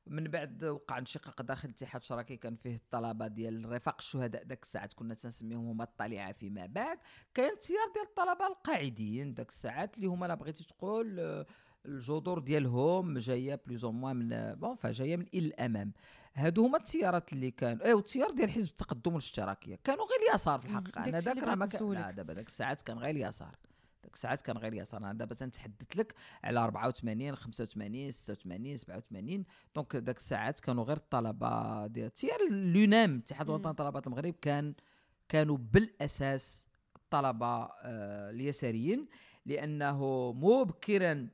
Speaker 2: من بعد وقع انشقاق داخل الاتحاد الاشتراكي كان فيه الطلبة ديال رفاق الشهداء ذاك الساعات كنا تنسميهم هما الطليعة فيما بعد. كاين تيار ديال الطلبة القاعديين ذاك الساعات اللي هما لا بغيتي تقول آه، الجذور ديالهم جاية بلوز أو موان من بون فجايه من إلى الأمام هادو هما التيارات اللي كانوا إيه والتيار ديال حزب التقدم والاشتراكية كانوا غير اليسار في. الحقيقة
Speaker 1: أنا
Speaker 2: ذاك راه ما كان لا. دابا داك الساعات كان غير اليسار داك الساعات كان غير اليسار أنا دابا تنتحدث لك على 84 85 86 87 دونك داك الساعات كانوا غير الطلبة ديال التيار اليونام اتحاد
Speaker 1: مم.
Speaker 2: الوطني طلبه المغرب كان كانوا بالأساس الطلبة آه اليساريين لأنه مبكرا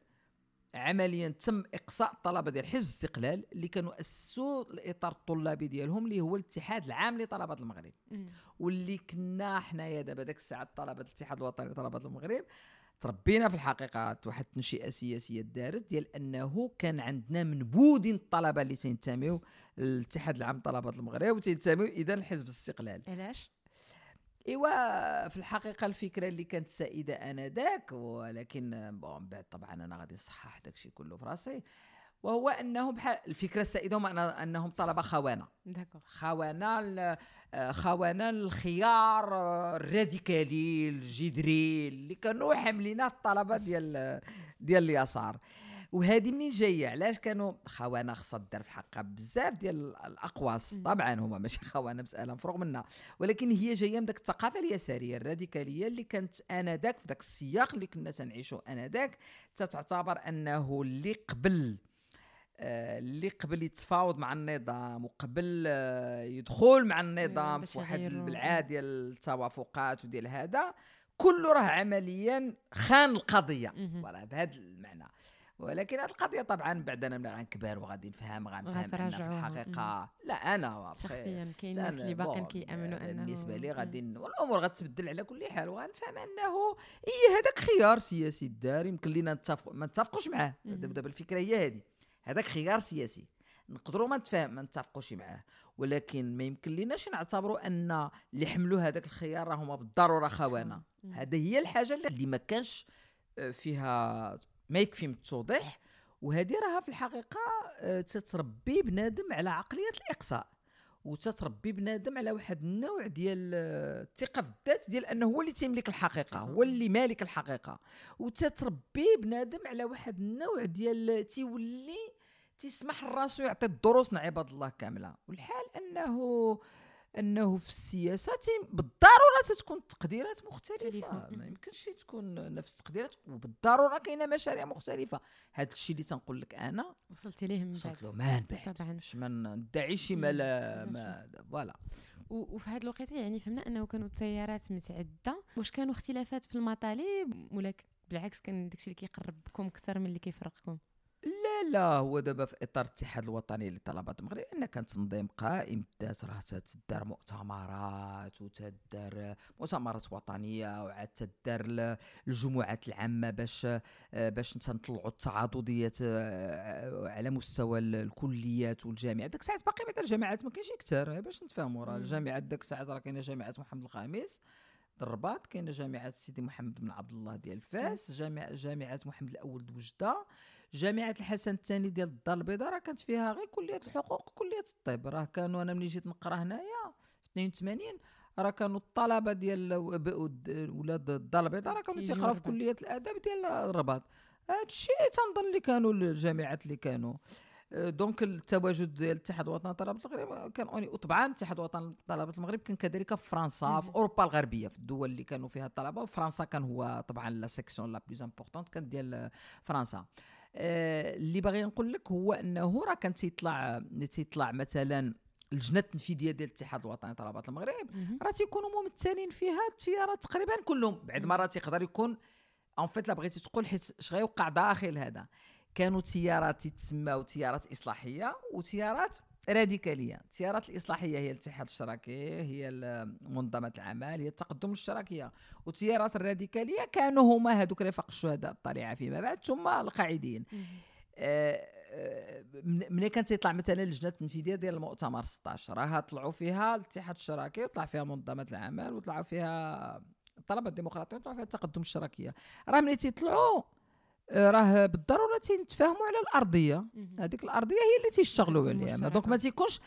Speaker 2: عمليا تم إقصاء الطلبه ديال حزب الاستقلال اللي كانوا أسسوا الإطار الطلابي ديالهم اللي هو الاتحاد العام لطلبة المغرب. واللي كنا حنايا دابا داك الساعة طلبه الاتحاد الوطني لطلبة المغرب تربينا في الحقيقة واحد التنشئة سياسية دارت ديال أنه كان عندنا منبوذين الطلبة اللي تينتميو للاتحاد العام لطلبة المغرب وتينتميو اذا لحزب الاستقلال.
Speaker 1: علاش؟
Speaker 2: إيوا في الحقيقة الفكرة اللي كانت سائدة آنذاك ولكن بون بعد طبعا أنا غادي نصحح داك الشيء كله في راسي وهو أنهم بحال الفكرة السائدة هم أن- أنهم طلبه خوانه خوانه خوانه الخيار الراديكالي الجذري اللي كانوا حاملين الطلبة ديال ديال اليسار. وهذه منين جاية علاش كانوا خوانه خصها دار في حقها بزاف ديال
Speaker 1: الأقواس.
Speaker 2: طبعا هما ماشي (laughs) خوانه مسألة مفروغ منها ولكن هي جاية من داك الثقافة اليسارية الراديكالية اللي كانت آنذاك في داك السياق اللي كنا تنعيشوا آنذاك تتعتبر أنه اللي قبل آه، اللي قبل يتفاوض مع النظام وقبل آه، يدخل مع النظام في واحد. البلعاد ديال التوافقات وديال هذا كله راه عمليا خان
Speaker 1: القضية.
Speaker 2: فوالا بهذا ولكن هذه القضية طبعا بعدنا ملي غنكبر وغادي نفهم غنفهم أن في. الحقيقة. لا أنا
Speaker 1: شخصيا كاين
Speaker 2: كان-
Speaker 1: ناس اللي باقيين كيأمنوا انه
Speaker 2: بالنسبة لي. غادي والأمور غتبدل على كل حال. وغنفهم أنه هي هذاك خيار سياسي دار يمكن لينا نتفق ما نتفقوش معاه. دابا الفكرة هي هذه. هذاك خيار سياسي. نقدروا ما نتفاهم ما نتفقوش معاه. ولكن ما يمكن ليناش نعتبروا أن اللي حملوا هذاك الخيار راهما بالضرورة
Speaker 1: مم.
Speaker 2: هذه هي الحاجة اللي ما كانش آه، فيها ما يكفي من التوضيح وهذه راها في الحقيقة آه، تتربي بنادم على عقلية الإقصاء وتتربي بنادم على واحد النوع ديال آه، الثقة في الذات ديال أنه هو اللي تيملك الحقيقة هو اللي مالك الحقيقة. وتتربي بنادم على واحد النوع ديال تيولي تسمح لراسو يعطي الدروس عباد الله كاملة. والحال أنه أنه في السياسة بالضرورة تتكون التقديرات
Speaker 1: مختلفة.
Speaker 2: ما يمكنش تكون نفس التقديرات وبالضرورة كاينة مشاريع مختلفة. هذا الشيء اللي تنقول لك أنا
Speaker 1: وصلتي ليه من
Speaker 2: وصلت له
Speaker 1: بعد
Speaker 2: ما بعد.
Speaker 1: طبعا.
Speaker 2: باش ما ندعيش ما لا ما فوالا.
Speaker 1: وفي هذا الوقت يعني فهمنا أنه كانوا التيارات متعدده واش كانوا اختلافات في المطالب؟ ولا بالعكس كان داكشي اللي كيقربكم أكثر من اللي كيفرقكم؟
Speaker 2: لا لا هو دابا في إطار الاتحاد الوطني لطلبات المغرب ان كان تنظيم قائم الذات راه تدار مؤتمرات وتدار مؤتمرات وطنية وعاد تدار ال- الجمعات العامة باش آه، باش تنطلعوا التعاضديات آه، على مستوى ال- الكليات والجامعات داك الساعات باقي بعد الجامعات ما كاينش كثار باش نتفاهموا. راه. الجامعات داك الساعات راه كاينة جامعة محمد الخامس الرباط كاينة جامعة سيدي محمد بن عبد الله ديال فاس جامعه جامعة محمد الأول د وجده جامعة الحسن الثاني ديال الدار البيضاء راه كانت فيها غير كلية الحقوق وكلية الطب. راه كانوا أنا ملي جيت نقرا هنايا في 82 راه كانوا الطلبة ديال ولاد الدار البيضاء راه كانوا تيقراو في. كلية الآداب ديال الرباط. هذا الشيء تنظن اللي كانوا الجامعات اللي كانوا. آه، donc التواجد ديال الاتحاد الوطني لطلبة المغرب كان uni وطبعا الاتحاد الوطني لطلبة المغرب كان كذلك في فرنسا في. أوروبا الغربية في الدول اللي كانوا فيها الطلبة. وفرنسا كان هو طبعا la section la plus importante كانت ديال فرنسا. اللي باغي نقول لك هو أنه راه كان تيطلع تيطلع مثلا اللجنه التنفيذيه ديال الاتحاد الوطني لطلبه المغرب. راه تيكونوا ممثلين فيها التيارات تقريبا كلهم بعد. مرات يقدر يكون en fait لا بغيتي تقول حيت اش غيوقع داخل هذا كانوا تيارات تتسماو تيارات إصلاحية وتيارات راديكالية. التيارات الإصلاحية هي الاتحاد الاشتراكي هي منظمة العمل هي التقدم الاشتراكية. والتيارات الراديكالية كانوا هما هذوك رفاق الشهداء الطليعه فيما بعد ثم
Speaker 1: القاعديين.
Speaker 2: آه، آه، ملي كانت تيطلع مثلا اللجنه التنفيذية ديال المؤتمر 16 راها طلعوا فيها الاتحاد الاشتراكي وطلع فيها منظمة العمل وطلعوا فيها الطلبه الديمقراطية وطلعوا فيها التقدم الاشتراكي راه ملي تيطلعوا راه بالضرورة تنتفاهموا على
Speaker 1: الأرضية.
Speaker 2: هذيك الأرضية هي اللي تيشتغلوا عليها. ما
Speaker 1: مشتركة.
Speaker 2: دونك ما تيكونش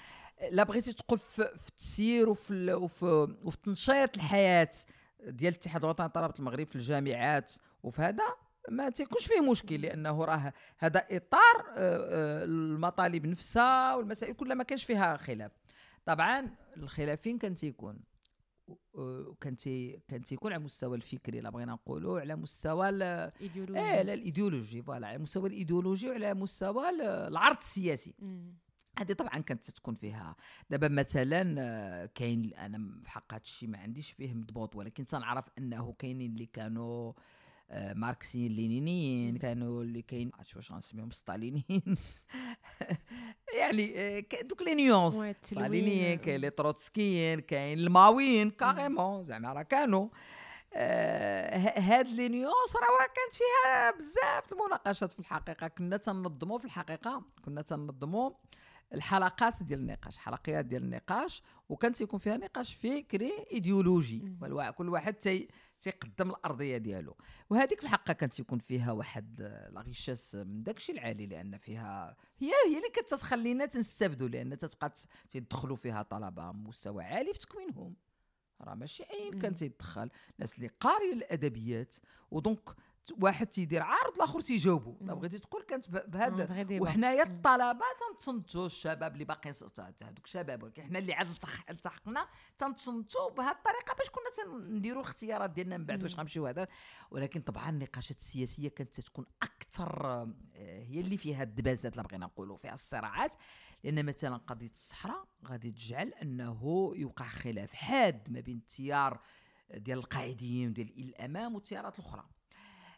Speaker 2: لا بغيتي تقول في, التسيير وفي وفي وفي تنشيط الحياة ديال الاتحاد الوطني لطلبة المغرب في الجامعات وفي هذا ما تيكونش فيه مشكل لأنه راه هذا إطار آه، آه، المطالب نفسها والمسائل كلها ما كانش فيها خلاف. طبعا الخلاف فين كان تيكون. آه، كان تي كان تيكون على المستوى الفكري لا بغينا نقولوا على مستوى ال-
Speaker 1: ايديولوجيا
Speaker 2: إيه لا l'idéologie voilà على مستوى l'idéologie وعلى مستوى ال- العرض السياسي. هذه طبعا كانت تكون فيها. دابا مثلا آه، كاين أنا في حق هذا الشيء ما عنديش فيه مضبوط ولكن تنعرف أنه كاينين اللي كانوا آه، ماركسيين لينينيين. كانوا اللي كاين عرفت واش غنسميهم ستالينيين. (laughs) يعني آه، donc
Speaker 1: les nuances.
Speaker 2: ستالينيين. كاين les تروتسكيين كاين الماويين carrément زعما راه كانوا. آه، هاد les nuances راه كانت فيها بزاف المناقشات في الحقيقة. كنا تنظموا في الحقيقة كنا تنظموا الحلقات ديال النقاش حلقيات ديال النقاش وكان تيكون فيها نقاش فكري إيديولوجي. كل واحد تي تيقدم الأرضية ديالو. وهذيك في الحقيقة كانت يكون فيها واحد آه، لا من داكشي العالي لأن فيها هي هي اللي كتخلينا تنستافدوا لأن تتبقى تيدخلوا فيها طلبة مستوى عالي في تكوينهم. راه ماشي أي
Speaker 1: مم.
Speaker 2: كان تيدخل. ناس اللي قارية الأدبيات و donc واحد تيدير عرض الآخر تيجاوبو لا بغيتي تقول كانت بهذا. وحنايا. الطلبة تنتصنتوا الشباب اللي باقي هذوك الشباب ولكن حنا اللي عاد التح- التحقنا تنتصنتوا بهذه الطريقة باش كنا تنديروا الاختيارات ديالنا من بعد واش. غنمشيو هذا ولكن طبعا النقاشات السياسية كانت تكون أكثر آه، هي اللي فيها الدبازات لا بغينا نقولوا فيها الصراعات لأن مثلا قضية الصحراء غادي تجعل أنه يوقع خلاف حاد ما بين التيار ديال القاعديين وديال الأمام والتيارات الأخرى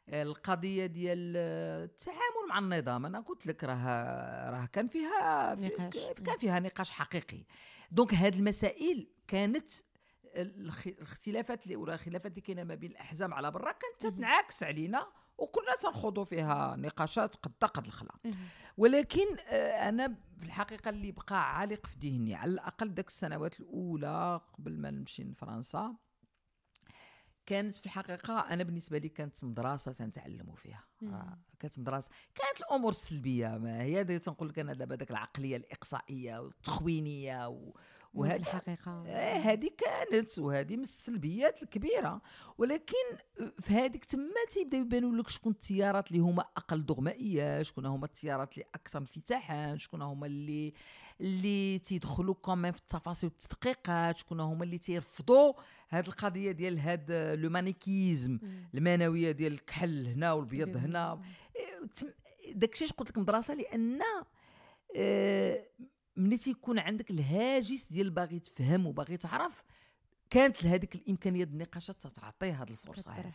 Speaker 2: القضية ديال التعامل مع النظام أنا قلت لك راه راه كان فيها في
Speaker 1: نقاش.
Speaker 2: كان فيها نقاش حقيقي دونك هذه المسائل كانت الاختلافات اللي ولا الخلافات اللي كاينة ما بين الأحزاب على برا كانت. تنعكس علينا وكنا تنخوضوا فيها نقاشات قد قد الخلا. ولكن آه، أنا في الحقيقة اللي بقى عالق في ذهني على الأقل داك السنوات الأولى قبل ما نمشي لفرنسا كانت في الحقيقة أنا بالنسبة لي كانت مدرسة تنتعلموا فيها. آه، كانت مدرسة كانت الأمور السلبية. ما هي دي تنقول لك أنا دابا داك العقلية الإقصائية والتخوينية و... وهذه
Speaker 1: الحقيقة.
Speaker 2: آه، هذه كانت وهذه من السلبيات الكبيرة. ولكن في هذيك تما تيبداو يبانوا لك شكون التيارات اللي هما أقل دغمائية شكون هما التيارات اللي أكثر انفتاحا شكون هما اللي اللي تيدخلوا كمان في التفاصيل والتدقيقات شكون هما اللي تيرفضوا هذه القضية ديال هذا لو مانيكيزم. المانويه ديال الكحل هنا والبيض
Speaker 1: البيض
Speaker 2: هنا. إيه، داكشي قلت لك مدرسة لأن آه، ملي تيكون عندك الهاجس ديال باغي تفهم وباغي تعرف كانت لهذيك الإمكانية النقاشات تعطيه هذه الفرصة هذه.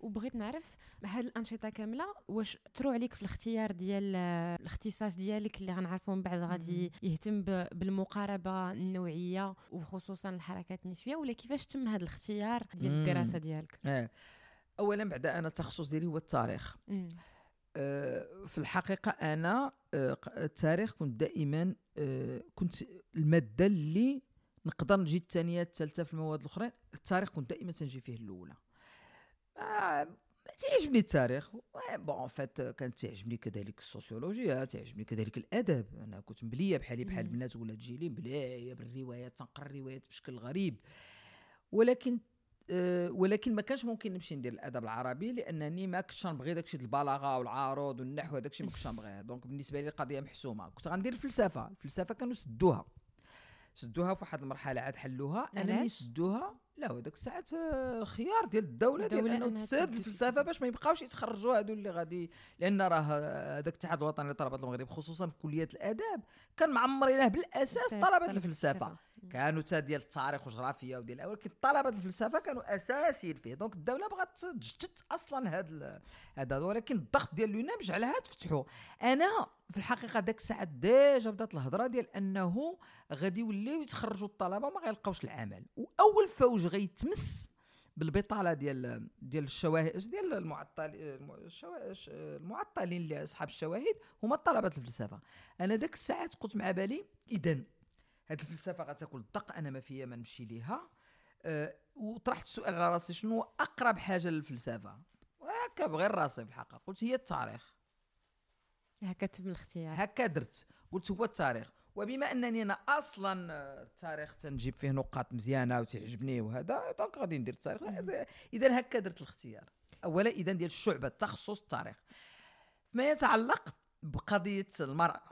Speaker 1: وبغيت نعرف هاد الأنشطة كاملة واش ترو عليك في الاختيار ديال آه، الاختصاص ديالك اللي غنعرفوا من بعد غادي يهتم بالمقاربة النوعية وخصوصا الحركات النسوية ولا كيفاش تم هذا الاختيار ديال. الدراسة ديالك
Speaker 2: آه. اولا بعدا أنا التخصص ديالي هو التاريخ
Speaker 1: مم.
Speaker 2: آه، في الحقيقة أنا آه، التاريخ كنت دائما كنت المادة اللي نقدر نجي الثانية الثالثه في المواد الأخرين التاريخ كنت دائما تنجي فيه الأولى آه، ما تعجبني التاريخ. Bon en fait كانت تعجبني كذلك السوسيولوجيا تعجبني كذلك الأدب. أنا كنت مبلية بحالي بحال. البنات ولاد جيلي مبلية بالروايات تنقرا الروايات بشكل غريب. ولكن آه، ولكن ما كانش ممكن نمشي ندير الأدب العربي لأنني ما كنتش نبغي داكشي ديال البلاغة والعروض والنحو الشيء ما كنتش نبغيه donc بالنسبة لي القضية محسومة. كنت غندير الفلسفة. الفلسفة كانوا سدوها. سدوها في واحد المرحلة عاد حلوها. أنا
Speaker 1: علاش؟
Speaker 2: سدوها لا هذاك الساعات آه، الخيار ديال الدولة ديال
Speaker 1: الدولة أنه
Speaker 2: تسد الفلسفة
Speaker 1: الفلسفة.
Speaker 2: باش ما يبقاوش يتخرجوا هادو اللي غادي لأن راه هذاك الاتحاد الوطني لطلبة المغرب خصوصا في كليات الآداب كان معمرينه بالأساس
Speaker 1: طلبة
Speaker 2: الفلسفة كانوا تا ديال التاريخ والجغرافيا وديال ولكن طلبه الفلسفة كانوا أساسيين فيه. دونك الدولة بغات تجدد أصلا هذا هذا ولكن الضغط ديال اليونان جعلها تفتحوا أنا في الحقيقة داك الساعة déjà بدات الهضرة ديال أنه غادي يوليو يتخرجوا الطلبة ما غيلقاوش العمل. وأول فوج غيتمس بالبطالة ديال ديال الشواهد ديال المعطل الم- الشوا- الش- المعطلين اللي أصحاب الشواهد هما طلبه الفلسفة. أنا داك الساعات قلت مع بالي اذا هاد الفلسفة غتاكل الدق أنا ما فيا ما نمشي ليها. أه وطرحت السؤال على راسي شنو أقرب حاجة للفلسفة؟ وهكا بغير راسي في الحقيقة. قلت هي التاريخ.
Speaker 1: هكا تم الاختيار.
Speaker 2: هكا درت. قلت هو التاريخ. وبما أنني أنا أصلا آه، التاريخ تنجيب فيه نقاط مزيانة وتعجبني وهذا donc غادي ندير التاريخ. إذا هكا درت الاختيار. اولا إذا ديال الشعبة التخصص التاريخ. فيما يتعلق
Speaker 1: بقضية
Speaker 2: المرأة.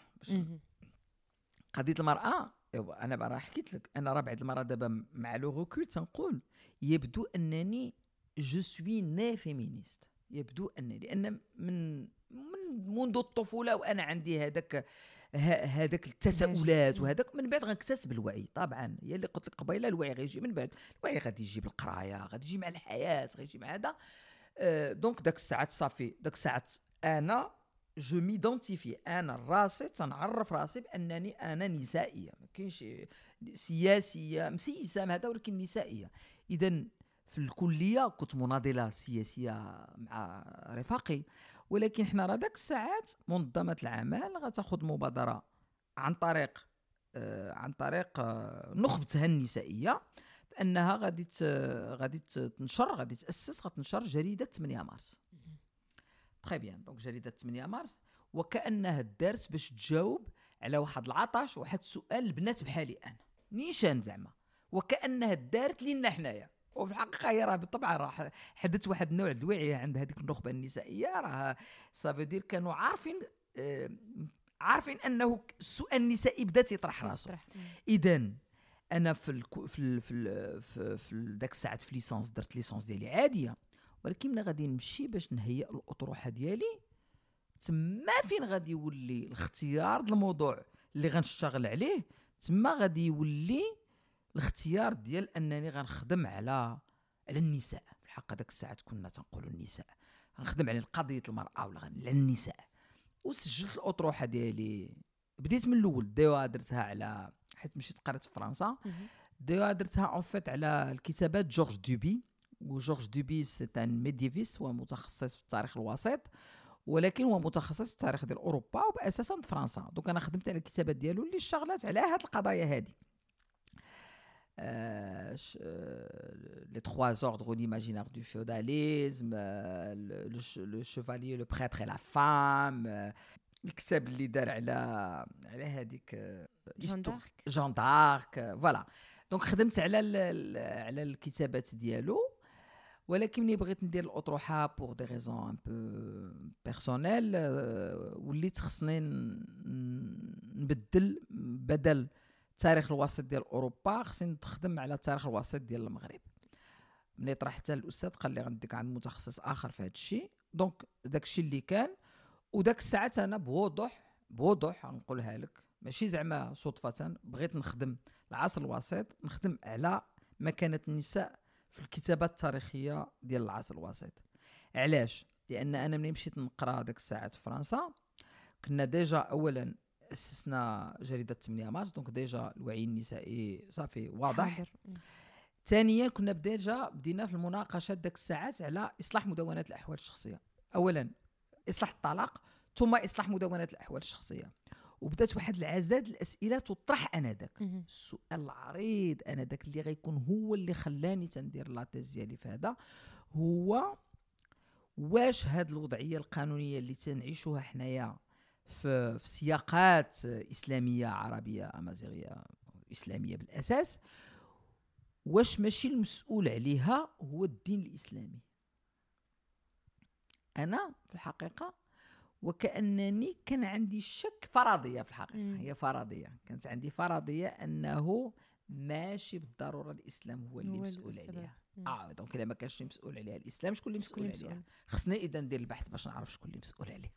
Speaker 2: قضية المرأة إيوا أنا راه حكيت لك أنا راه بعد المرة دابا مع le recul تنقول يبدو أنني je suis née féministe يبدو أنني لأن من من منذ الطفولة وأنا عندي هذاك هذاك التساؤلات. وهذاك من بعد غنكتسب الوعي طبعا. هي اللي قلت لك قبيلة الوعي غيجي من بعد. الوعي غادي يجي بالقراية غادي يجي مع الحياة غادي يجي مع هذا. آه، donc داك الساعات صافي داك الساعات أنا je m'identifiais أنا راسي تنعرف راسي بانني أنا نسائية. ما كاينش سياسية مسيسة هذا ولكن نسائية. اذا في الكلية كنت مناضلة سياسية مع رفاقي. ولكن حنا راه داك الساعات منظمات العمل غتاخذ مبادرة عن طريق آه عن طريق آه نخبتها النسائية. بأنها غادي غادي تنشر غادي تأسس غتنشر جريدة 8 مارس. très bien donc جريده 8 مارس وكأنها دارت باش تجاوب على واحد العطش واحد السؤال البنات بحالي أنا. نيشان زعما. وكأنها دارت لينا حنايا. وفي الحقيقة هي راه بالطبع راه حدث واحد النوع الوعي عند هذيك النخبة النسائية. راه سافو كانوا عارفين آه عارفين أنه السؤال النسائي بدا تيطرح راسه اذا أنا في ال في ال في ال في, في ذاك الساعات في licence درت licence ديالي عادية. ولكن ملي غادي نمشي باش نهيئ الأطروحة ديالي. تما فين غادي يولي الاختيار الموضوع اللي غنشتغل عليه؟ تما غادي يولي الاختيار ديال أنني غنخدم على على النساء. في الحق هذاك الساعات كنا تنقولوا النساء. غنخدم على قضية المرأة ولا على النساء. وسجلت الأطروحة ديالي. بديت من الأول. DEA درتها على حيت مشيت قريت في فرنسا. DEA درتها en fait على الكتابات جورج دوبي. وجورج دوبي c'est un médiéviste هو متخصص في التاريخ الوسيط ولكن هو متخصص في التاريخ ديال أوروبا واساسا في فرنسا. donc أنا خدمت على الكتابات ديالو اللي اشتغلت على هاد القضايا هادي. les trois ordres l'imaginaire du féodalisme, le, le, chevalier, le prêtre et la femme, الكتاب اللي دار على على هذيك
Speaker 1: جون دارك
Speaker 2: جون دارك voilà. donc خدمت على على الكتابات ديالو. ولكن ملي بغيت ندير الأطروحة pour des raisons un peu personnelles وليت خصني نبدل بدل التاريخ الوسيط ديال أوروبا خصني نخدم على التاريخ الوسيط ديال المغرب. ملي طرحتها الأستاذ قال لي غنديك عند متخصص آخر في هذا الشيء donc داك الشيء اللي كان وداك الساعات أنا بوضوح بوضوح نقولها لك. ماشي زعما صدفة بغيت نخدم العصر الوسيط نخدم على مكانة النساء في الكتابات التاريخية ديال العصر الوسيط. علاش؟ لأن أنا ملي مشيت نقرأ داك الساعات في فرنسا كنا déjà اولا أسسنا جريدة 8 مارس donc déjà الوعي النسائي صافي واضح. ثانيا كنا déjà بدينا في المناقشات داك الساعات على إصلاح مدونات الأحوال الشخصية. اولا إصلاح الطلاق ثم إصلاح مدونات الأحوال الشخصية. وبدات واحد العدد الأسئلة تطرح آنذاك. السؤال العريض آنذاك اللي غيكون هو اللي خلاني تندير لاتيز ديالي في هذا. هو واش هاد الوضعية القانونية اللي تنعيشوها حنايا في, في سياقات إسلامية عربية أمازيغية إسلامية بالأساس؟ واش ماشي المسؤول عليها هو الدين الإسلامي؟ أنا في الحقيقة وكأنني كان عندي شك فرضية في الحقيقة. مم. هي فرضية. كانت عندي فرضية أنه ماشي بالضرورة الإسلام هو اللي هو مسؤول عليها. آه donc إلا ما كانش مسؤول عليها. الإسلام شكون اللي مسؤول عليها؟ خصني إذا ندير البحث باش نعرف شكون اللي مسؤول عليها.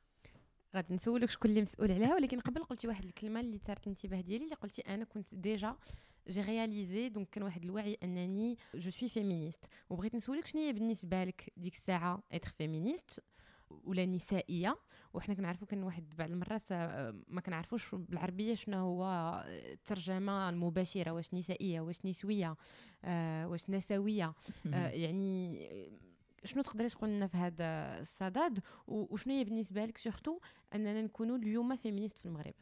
Speaker 1: غادي نسولك شكون اللي مسؤول عليها ولكن قبل قلتي واحد الكلمة اللي ثارت الانتباه ديالي اللي قلتي أنا كنت déjà j'ai réalisé donc كان واحد الوعي أنني je suis féministe وبغيت نسولك شنو هي بالنسبة لك ديك الساعة être féministe ولا نسائية وحنا كنعرفوا كان واحد بعض المرات آه، ما كنعرفوش بالعربية شنو هو الترجمة المباشرة واش نسائية واش نسوية آه واش نسوية. آه يعني شنو تقدري تقول لنا في هذا الصدد؟ وشنو هي بالنسبة لك surtout أننا نكونوا اليوم féministe في المغرب؟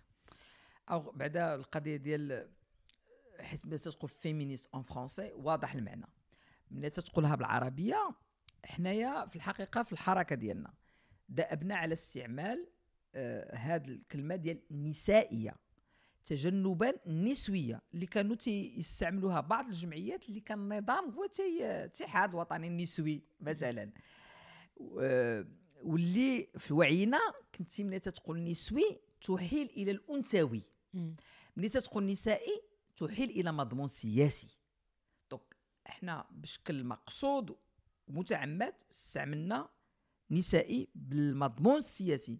Speaker 2: أو بعدا القضية ديال حيت ملي تقول féministe en français واضح المعنى. ملي تقولها بالعربية حنايا في الحقيقة في الحركة ديالنا. دأبنا على استعمال آه هاد الكلمة ديال نسائية تجنبا النسويه اللي كانوا تيستعملوها بعض الجمعيات اللي كان النظام هو الاتحاد الوطني النسوي مثلا. واللي في وعينا كنتي ملي تقول نسوي تحيل إلى الأنثوي. ملي تقول نسائي تحيل إلى مضمون سياسي. donc إحنا بشكل مقصود ومتعمد استعملنا نسائي بالمضمون السياسي.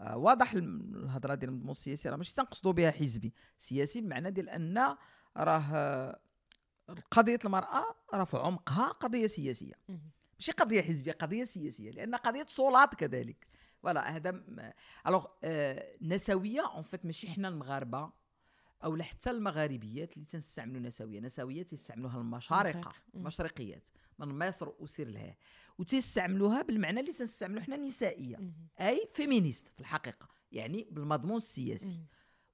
Speaker 2: آه واضح الهضرة ديال المضمون السياسي راه ماشي تنقصدوا بها حزبي. سياسي بمعنى ديال أن راه قضية المرأة راه في عمقها قضية سياسية. ماشي قضية حزبية قضية سياسية لأن قضية سلطات كذلك. voilà هذا alors آه نسوية en fait ماشي حنا المغاربة أو حتى المغاربيات اللي تنستعملوا نسوية. نسوية تستعملوها المشارقة المشرقيات من مصر وسير لها. وتستعملوها بالمعنى اللي تنستعملوا حنا نسائيه أي féministe في الحقيقة يعني بالمضمون السياسي.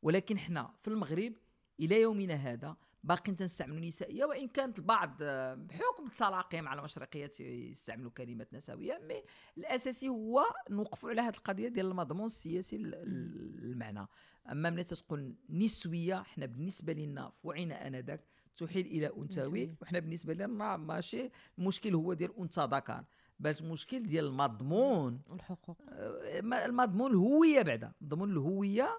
Speaker 2: ولكن حنا في المغرب إلى يومنا هذا باقيين تنستعملوا نسائيه وإن كانت البعض بحكم التلاقي مع المشرقيات يستعملوا كلمه نسوية mais الأساسي هو نوقفوا على هذه القضية ديال المضمون السياسي المعنى. أما ملي تقول نسوية حنا بالنسبة لنا وعينا آنذاك تحيل إلى
Speaker 1: أنثوي.
Speaker 2: وحنا بالنسبة لنا ماشي المشكل هو ديال أنثى ذكر. بل المشكل ديال المضمون
Speaker 1: والحقوق
Speaker 2: آه، المضمون الهوية بعدا. مضمون الهوية آه،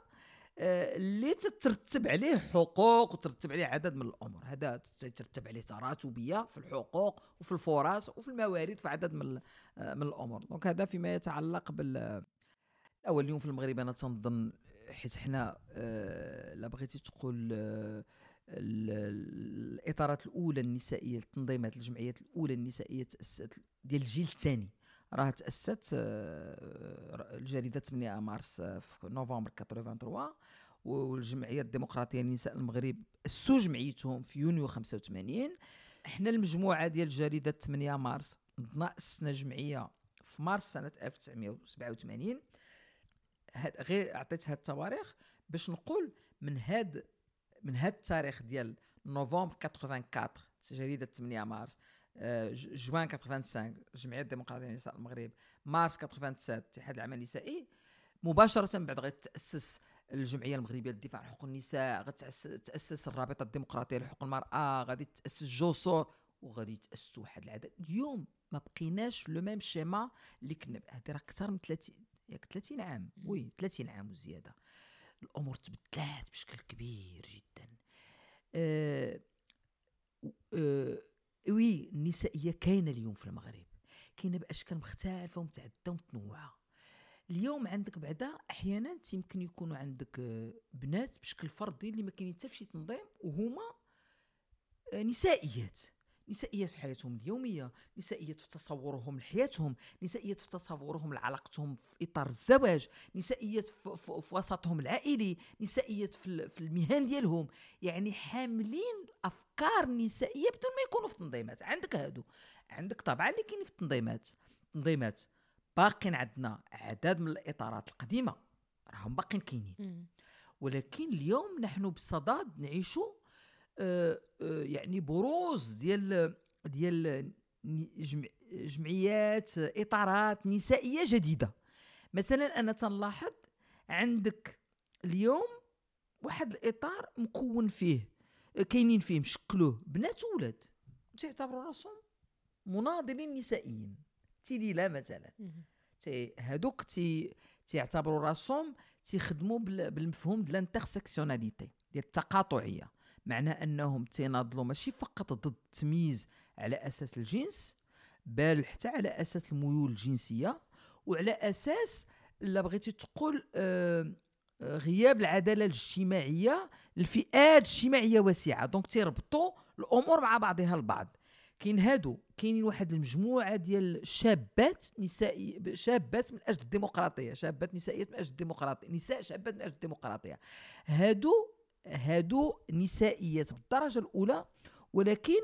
Speaker 2: اللي تترتب عليه حقوق وترتب عليه عدد من الأمور هذا تترتب عليه تراتبيه في الحقوق وفي الفرص وفي الموارد في عدد من آه، من الأمور donc هذا فيما يتعلق بال الأول اليوم في المغرب أنا تنظن حيت حنا آه، لا بغيتي تقول آه، ال- الإطارات الأولى النسائية التنظيمات الجمعيات الأولى النسائية تاسست ديال الجيل الثاني. راه تأسست آه، الجريدة 8 مارس آه، في نوفمبر 83 والجمعية الديمقراطية لنساء المغرب أسسوا جمعيتهم في يونيو 85 إحنا المجموعة ديال جريده 8 مارس نضنا اسسنا جمعية في مارس سنة 1987 هاد غير عطيت هاد التواريخ باش نقول من هاد من هاد التاريخ ديال نوفمبر 84 جريدة 8 مارس جوان 85 الجمعيه الديمقراطية لنساء المغرب مارس 87 اتحاد العمل النسائي. مباشرة بعد غيتاسس الجمعية المغربية للدفاع عن حقوق النساء غتاسس الرابطة الديمقراطية لحقوق المرأة غادي تأسس جوسور وغادي يتاسسوا واحد العدد. اليوم ما بقيناش لو ميم شيما اللي كنا هذه راه أكثر من 30 ياك 30 عام. وي 30 عام وزيادة. الأمور تبدلات بشكل كبير جدا. آه آه وي النسائيه كاينة اليوم في المغرب كاينة بأشكال مختلفة ومتعدده ومتنوعة. اليوم عندك بعدا أحيانا يمكن يكونوا عندك آه، بنات بشكل فردي اللي ما كاينين حتى شي تنظيم وهما آه، نسائيات. نسائيات في حياتهم اليومية نسائيات في تصورهم لحياتهم نسائيات في تصورهم لعلاقتهم في إطار الزواج نسائيات في, في, في وسطهم العائلي نسائيات في, في المهن ديالهم. يعني حاملين أفكار نسائية بدون ما يكونوا في تنظيمات. عندك هادو. عندك طبعا اللي كاينين في التنظيمات. التنظيمات باقين عندنا عدد من الإطارات القديمة. راهم باقين كاينين. ولكن اليوم نحن بصدد نعيشوا آه، آه، يعني بروز ديال ديال جمع جمعيات إطارات نسائية جديدة. مثلا أنا تنلاحظ عندك اليوم واحد الإطار مكون فيه كاينين فيه مشكلوه بنات وولاد. تعتبروا راسهم مناضلين نسائيين. تيليلا مثلا.
Speaker 1: مم.
Speaker 2: تي هادوك تي تيعتبروا راسهم تيخدموا بال- بالمفهوم ديال ال intersectionnalité ديال التقاطعية. معنى أنهم تيناضلوا ماشي فقط ضد التمييز على أساس الجنس بل حتى على أساس الميول الجنسية وعلى أساس لا بغيتي تقول آه، غياب العدالة الاجتماعية لفئات اجتماعيه واسعة. donc تيربطوا الأمور مع بعضها البعض. كاين هادو كاينين واحد المجموعة ديال الشابات نسائي شابات من أجل الديمقراطية شابات نسائيات من أجل الديمقراطية نساء شابات من أجل الديمقراطية. هادو هادو نسائيات بالدرجة الأولى ولكن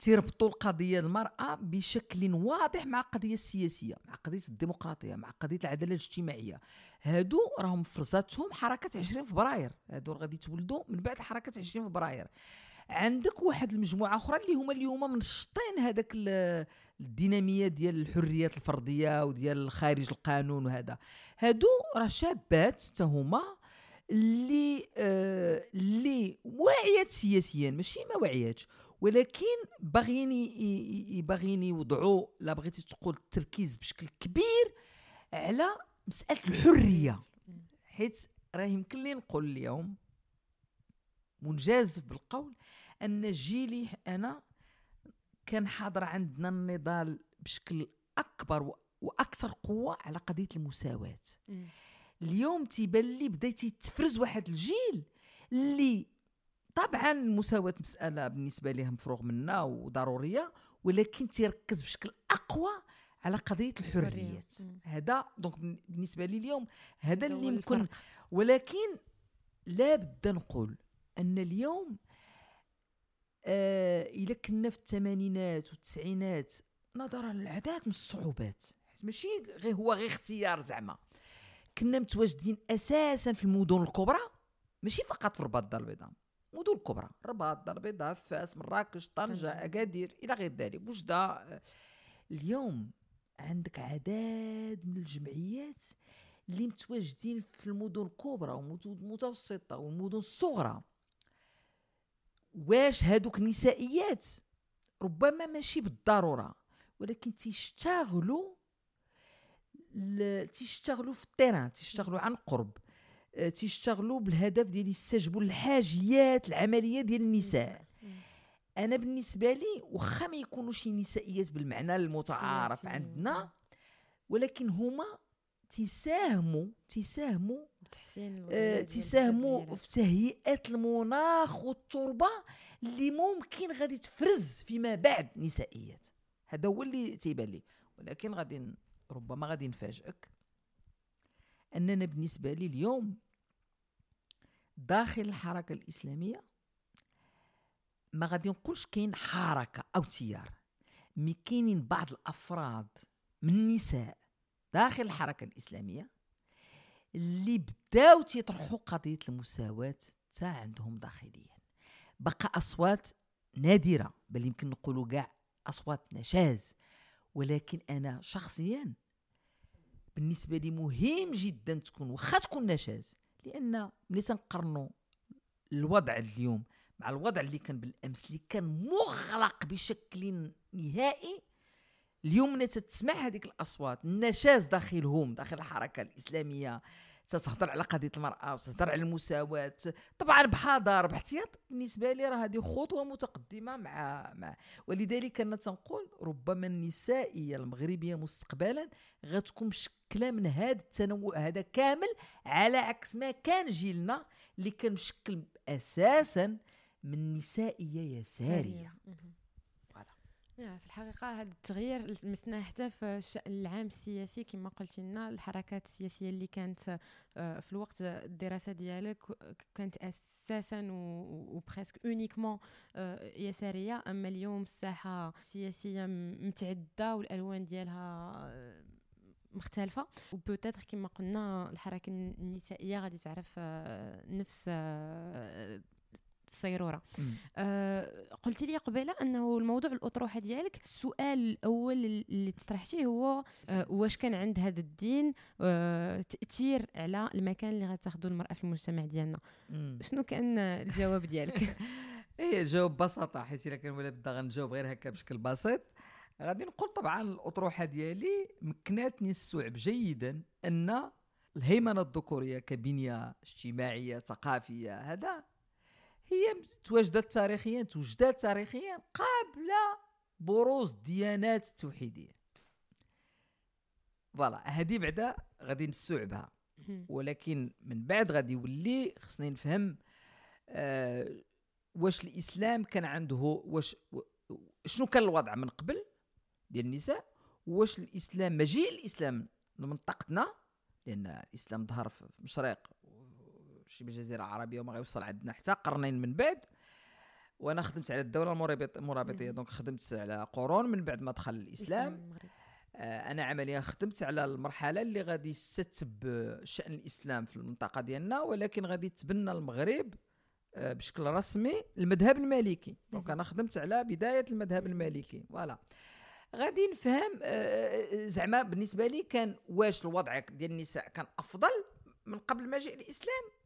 Speaker 2: تيربطوا القضية المرأة بشكل واضح مع القضية السياسية مع قضية الديمقراطية مع قضية العدالة الاجتماعية. هادو راهم فرزاتهم حركة 20 فبراير. هادو غادي يتولدوا من بعد حركة 20 فبراير. عندك واحد المجموعة أخرى اللي هما اليوم منشطين هذاك ال- الدينامية ديال الحريات الفردية وديال خارج القانون وهذا. هادو راه شابات حتى هما اللي آه اللي واعيات سياسيا ماشي ما واعياتش. ولكن باغيين باغيين يوضعوا لا بغيتي تقول التركيز بشكل كبير على مسألة
Speaker 1: الحرية.
Speaker 2: حيت راه يمكن لي نقول اليوم منجاز بالقول أن جيلي أنا كان حاضر عندنا النضال بشكل أكبر وأكثر قوة على قضية
Speaker 1: المساواة.
Speaker 2: اليوم تيبان لي بديتي تفرز واحد الجيل اللي طبعا المساواة مسألة بالنسبة ليه مفروغ منها وضرورية ولكن تيركز بشكل أقوى على قضية الحريات. هذا donc بالنسبة لي اليوم هذا اللي يمكن. ولكن لا بد نقول أن اليوم آه إلا كنا في الثمانينات والتسعينات نظرا للعداد من الصعوبات. ماشي غير هو غير اختيار زعما. كنا متواجدين أساسا في المدن الكبرى ماشي فقط في الرباط الدار البيضاء. المدن الكبرى الرباط الدار البيضاء فاس مراكش
Speaker 1: طنجة.
Speaker 2: أكادير إلى غير ذلك وجده آه، اليوم عندك عدد من الجمعيات اللي متواجدين في المدن الكبرى والمتوسطه والمدن الصغرى واش هادوك النسائيات ربما ماشي بالضرورة ولكن تيشتغلوا. تيشتغلوا في التيران تيشتغلوا عن قرب تيشتغلوا بالهدف ديال يستجبوا للحاجيات العملية ديال النساء. أنا بالنسبة لي واخا ما يكونوش نسائيات بالمعنى المتعارف عندنا ولكن هما تساهموا تساهموا
Speaker 1: بتحسين
Speaker 2: آه تساهموا في تهيئة المناخ والتربة اللي ممكن غادي تفرز فيما بعد نسائيات. هذا هو اللي تيبان لي. ولكن غادي ربما غادي نفاجئك. أننا بالنسبة لي اليوم داخل الحركة الإسلامية ما غادي نقولش كاين حركة أو تيار مي كاينين بعض الأفراد من النساء داخل الحركة الإسلامية اللي بداو تيطرحوا قضية المساواة تا عندهم داخليا. بقى أصوات نادرة بل يمكن نقولوا كاع أصوات نشاز ولكن أنا شخصيا بالنسبة لي مهم جدا تكون واخا تكون نشاز. لأن ملي تنقارنوا الوضع اليوم مع الوضع اللي كان بالأمس اللي كان مغلق بشكل نهائي اليوم ملي تسمع هذيك الأصوات النشاز داخلهم داخل الحركة الإسلامية تتهضر على قضية المرأة وتهضر على المساواة. طبعا بحذر باحتياط بالنسبة لي راه هذه خطوة متقدمة مع مع. ولذلك أنا تنقول ربما النسائية المغربية مستقبلا غتكون مشكلة من هذا التنوع هذا كامل على عكس ما كان جيلنا اللي كان مشكل أساسا من نسائيه يسارية.
Speaker 1: في الحقيقة هذا التغيير لمسناه حتى في الشان العام السياسي كما قلت لنا الحركات السياسية اللي كانت آه، في الوقت الدراسة ديالك كانت أساسا و presque uniquement آه، يسارية. أما اليوم الساحة السياسية متعدده والألوان ديالها آه، مختلفة. وبوتاتر كما قلنا الحركة النسائية غادي تعرف نفس الصيروره آه قلت لي قبيله أنه الموضوع الأطروحة ديالك السؤال الأول اللي طرحتيه هو آه واش كان عند هذا الدين آه تأثير على المكان اللي غتاخذه المرأة في المجتمع ديالنا؟ شنو كان الجواب ديالك؟ (laughs)
Speaker 2: إيه الجواب ببساطه حيت إلا كان ولا بدا غنجاوب غير هكا بشكل بسيط. غادي نقول طبعا الأطروحة ديالي مكناتني السعب جيدا أن الهيمنة الذكورية كبنية اجتماعية ثقافية هذا هي تواجدت تاريخيا توجدت تاريخيا قبل بروز الديانات التوحيديه فوالا هذه بعدا غادي نستوعبها ولكن من بعد غادي يولي خصني نفهم آه واش الإسلام كان عنده واش شنو كان الوضع من قبل ديال النساء واش الإسلام مجيء الإسلام لمنطقتنا لأن الإسلام ظهر في المشرق شي بالجزيرة العربية وما غيوصل عندنا حتى قرنين من بعد. وأنا خدمت على الدولة المرابطية دونك خدمت على قرون من بعد ما دخل الإسلام. آه أنا عمليا خدمت على المرحلة اللي غادي يستتب شأن الإسلام في المنطقة ديالنا ولكن غادي تبنى المغرب آه بشكل رسمي المذهب المالكي. donc أنا خدمت على بداية المذهب المالكي. voilà. غادي نفهم آه زعما بالنسبة لي كان واش الوضع ديال النساء كان أفضل من قبل مجيء الإسلام؟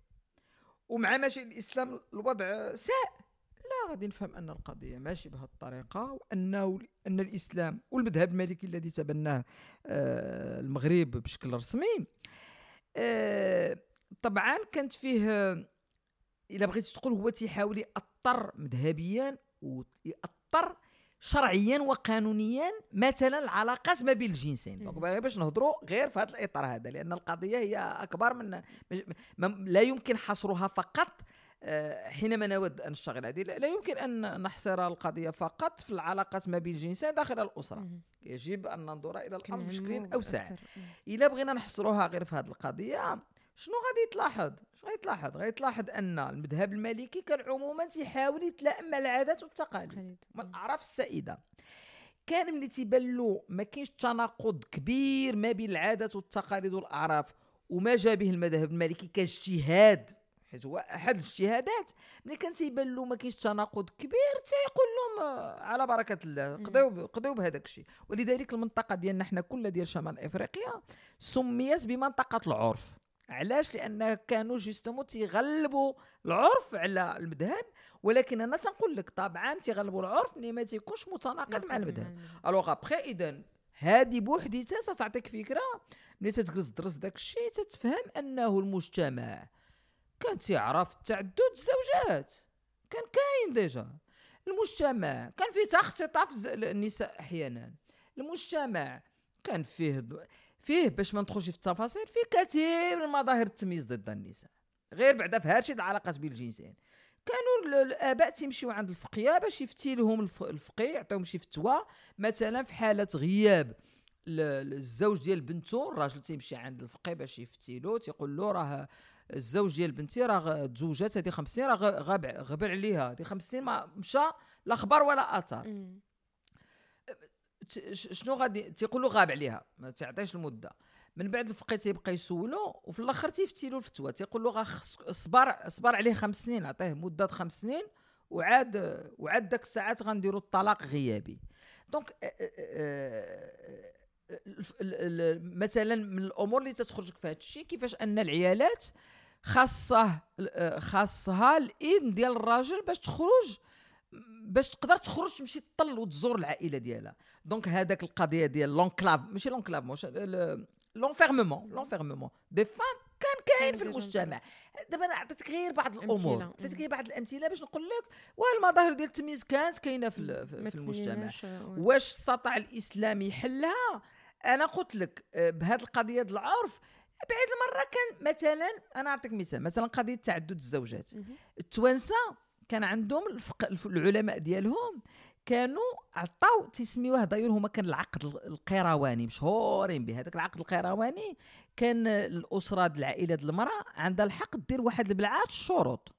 Speaker 2: ومع ماشي الإسلام الوضع ساء. لا غادي نفهم أن القضية ماشي بهذه الطريقة وانه أن الإسلام والمذهب المالكي الذي تبناه آه، المغرب بشكل رسمي آه، طبعا كانت فيه إلا بغيتي تقول هو تيحاول ياثر مذهبيا وياثر شرعيا وقانونيا مثلا العلاقات ما بين الجنسين. donc باش نهضروا غير في هذا الإطار هذا لأن القضية هي أكبر من لا يمكن حصرها فقط آه، حينما نود أن نشتغل هذه لا يمكن أن نحصر القضية فقط في العلاقات ما بين الجنسين داخل الأسرة. يجب أن ننظر إلى الأمر بشكل أوسع. إلا بغينا نحصروها غير في هذه القضية شنو غادي تلاحظ شنو غادي تلاحظ غادي تلاحظ أن المذهب المالكي كان عموما تيحاول يتلائم مع العادات والتقاليد. من الأعراف السائدة. كان ملي تيبان له ما كاينش تناقض كبير ما بين العادات والتقاليد والأعراف وما جا به المذهب المالكي كاجتهاد حيت هو أحد الاجتهادات. ملي كان تيبان له ما كاينش تناقض كبير تيقول لهم آه، على بركة الله قضيو قضيو بهذاك الشيء. ولذلك المنطقة ديالنا حنا كلها ديال شمال إفريقيا سميت بمنطقة العرف. علاش؟ لأن كانوا justement تيغلبوا العرف على المذهب ولكن أنا تنقول لك طبعا تيغلبوا العرف ملي ما تيكونش متناقض مع المذهب alors après اذا هذه بوحديتها تعطيك فكرة ملي تتجلس تدرس داك الشيء تتفهم أنه المجتمع كان تيعرف تعدد الزوجات. كان كاين ديجا. المجتمع كان فيه تختطاف النساء أحيانا. المجتمع كان فيه فيه باش ما ندخلش في التفاصيل فيه كثير من مظاهر التمييز ضد النساء. غير بعدا في هادشي العلاقات بين الجنسين. كانوا الآباء تيمشيو عند الفقيه باش يفتي لهم الفقيه يعطيهم شي فتوى مثلا في حالة غياب الزوج ديال بنته الراجل تيمشي عند الفقيه باش يفتي له تيقول له راه الزوج ديال بنتي راه تزوجات هذه خمس سنين راه غاب غبر عليها. هذه خمس سنين ما مشى لا خبر ولا اثر شنو غادي تيقولوا غاب عليها؟ ما تعطيش المدة. من بعد الفقيه تيبقى يسولو وفي الآخر تيفتي له الفتوى تيقول له غا صبر صبر عليه خمس سنين عطيه مدة خمس سنين وعاد وعاد داك الساعات غنديروا الطلاق غيابي. donc مثلا من الأمور اللي تتخرجك في هذا الشيء كيفاش أن العيالات خاصة خاصها الاذن ديال الراجل باش تخرج باش تقدر تخرج تمشي تطل وتزور العائلة ديالها. donc هذاك القضية ديال l'enclave ماشي l'enclave مش l'enfermement l'enfermement des femmes كان كاين في المجتمع. دابا أنا عطيتك غير بعض الأمور. عطيتك غير بعض الأمثلة باش نقول لك والمظاهر ديال التمييز كانت كاينة في, في المجتمع. واش استطاع الاسلام يحلها أنا قلت لك آه، بهذه القضية ديال العرف بعيد المرة كان مثلا أنا أعطيك مثال مثلا قضية تعدد الزوجات. التوانسة كان عندهم الفق... العلماء ديالهم كانوا عطاو تسميوه داير هما كان العقد القيرواني مشهورين به. هذاك العقد القيرواني كان الأسرة ديال العائلة ديال المرأة عندها الحق دير واحد البلعات الشروط.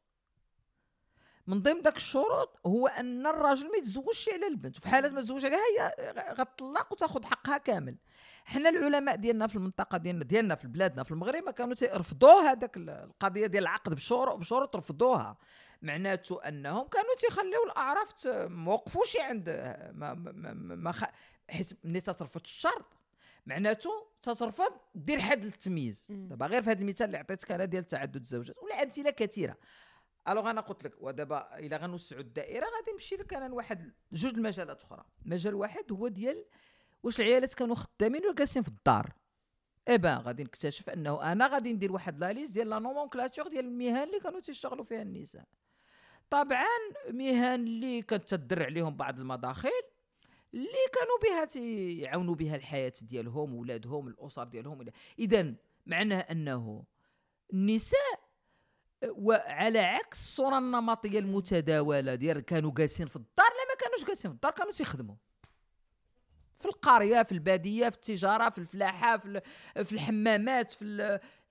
Speaker 2: من ضمن ذاك الشروط هو أن الراجل ما يتزوجش على البنت. وفي حالة ما تزوج عليها هي غتطلق وتاخذ حقها كامل. حنا العلماء ديالنا في المنطقة ديالنا ديالنا في بلادنا في المغرب ما كانوا تيرفضوا هذاك القضية ديال العقد بشروط بشروط رفضوها. معناته أنهم كانوا تيخليو الأعراف ما وقفوش عند ما ما, ما خ... حيت ملي تترفض الشرط معناته تترفض دير حد للتمييز دابا غير في هذا المثال اللي عطيتك أنا ديال تعدد الزوجات ولا أمثلة كثيرة. ألوغ أنا قلت لك ودابا إلا غنوسعوا الدائرة غادي نمشي لك أنا لواحد جوج المجالات أخرى. مجال واحد هو ديال واش العيالات كانوا خدامين ولا جالسين في الدار. اي بان غادي نكتشف أنه أنا غادي ندير واحد la liste ديال la nomenclature ديال المهن اللي كانوا تيشتغلوا فيها النساء. طبعا مهن اللي كانت تدر عليهم بعض المداخل اللي كانوا بها تيعاونوا بها الحياة ديالهم ولادهم الأسر ديالهم. اذا معناه أنه النساء وعلى عكس الصورة النمطية المتداولة ديال كانوا جالسين في الدار لا ما كانوش جالسين في الدار كانوا تيخدموا. في القرية في البادية في التجارة في الفلاحة في, في الحمامات في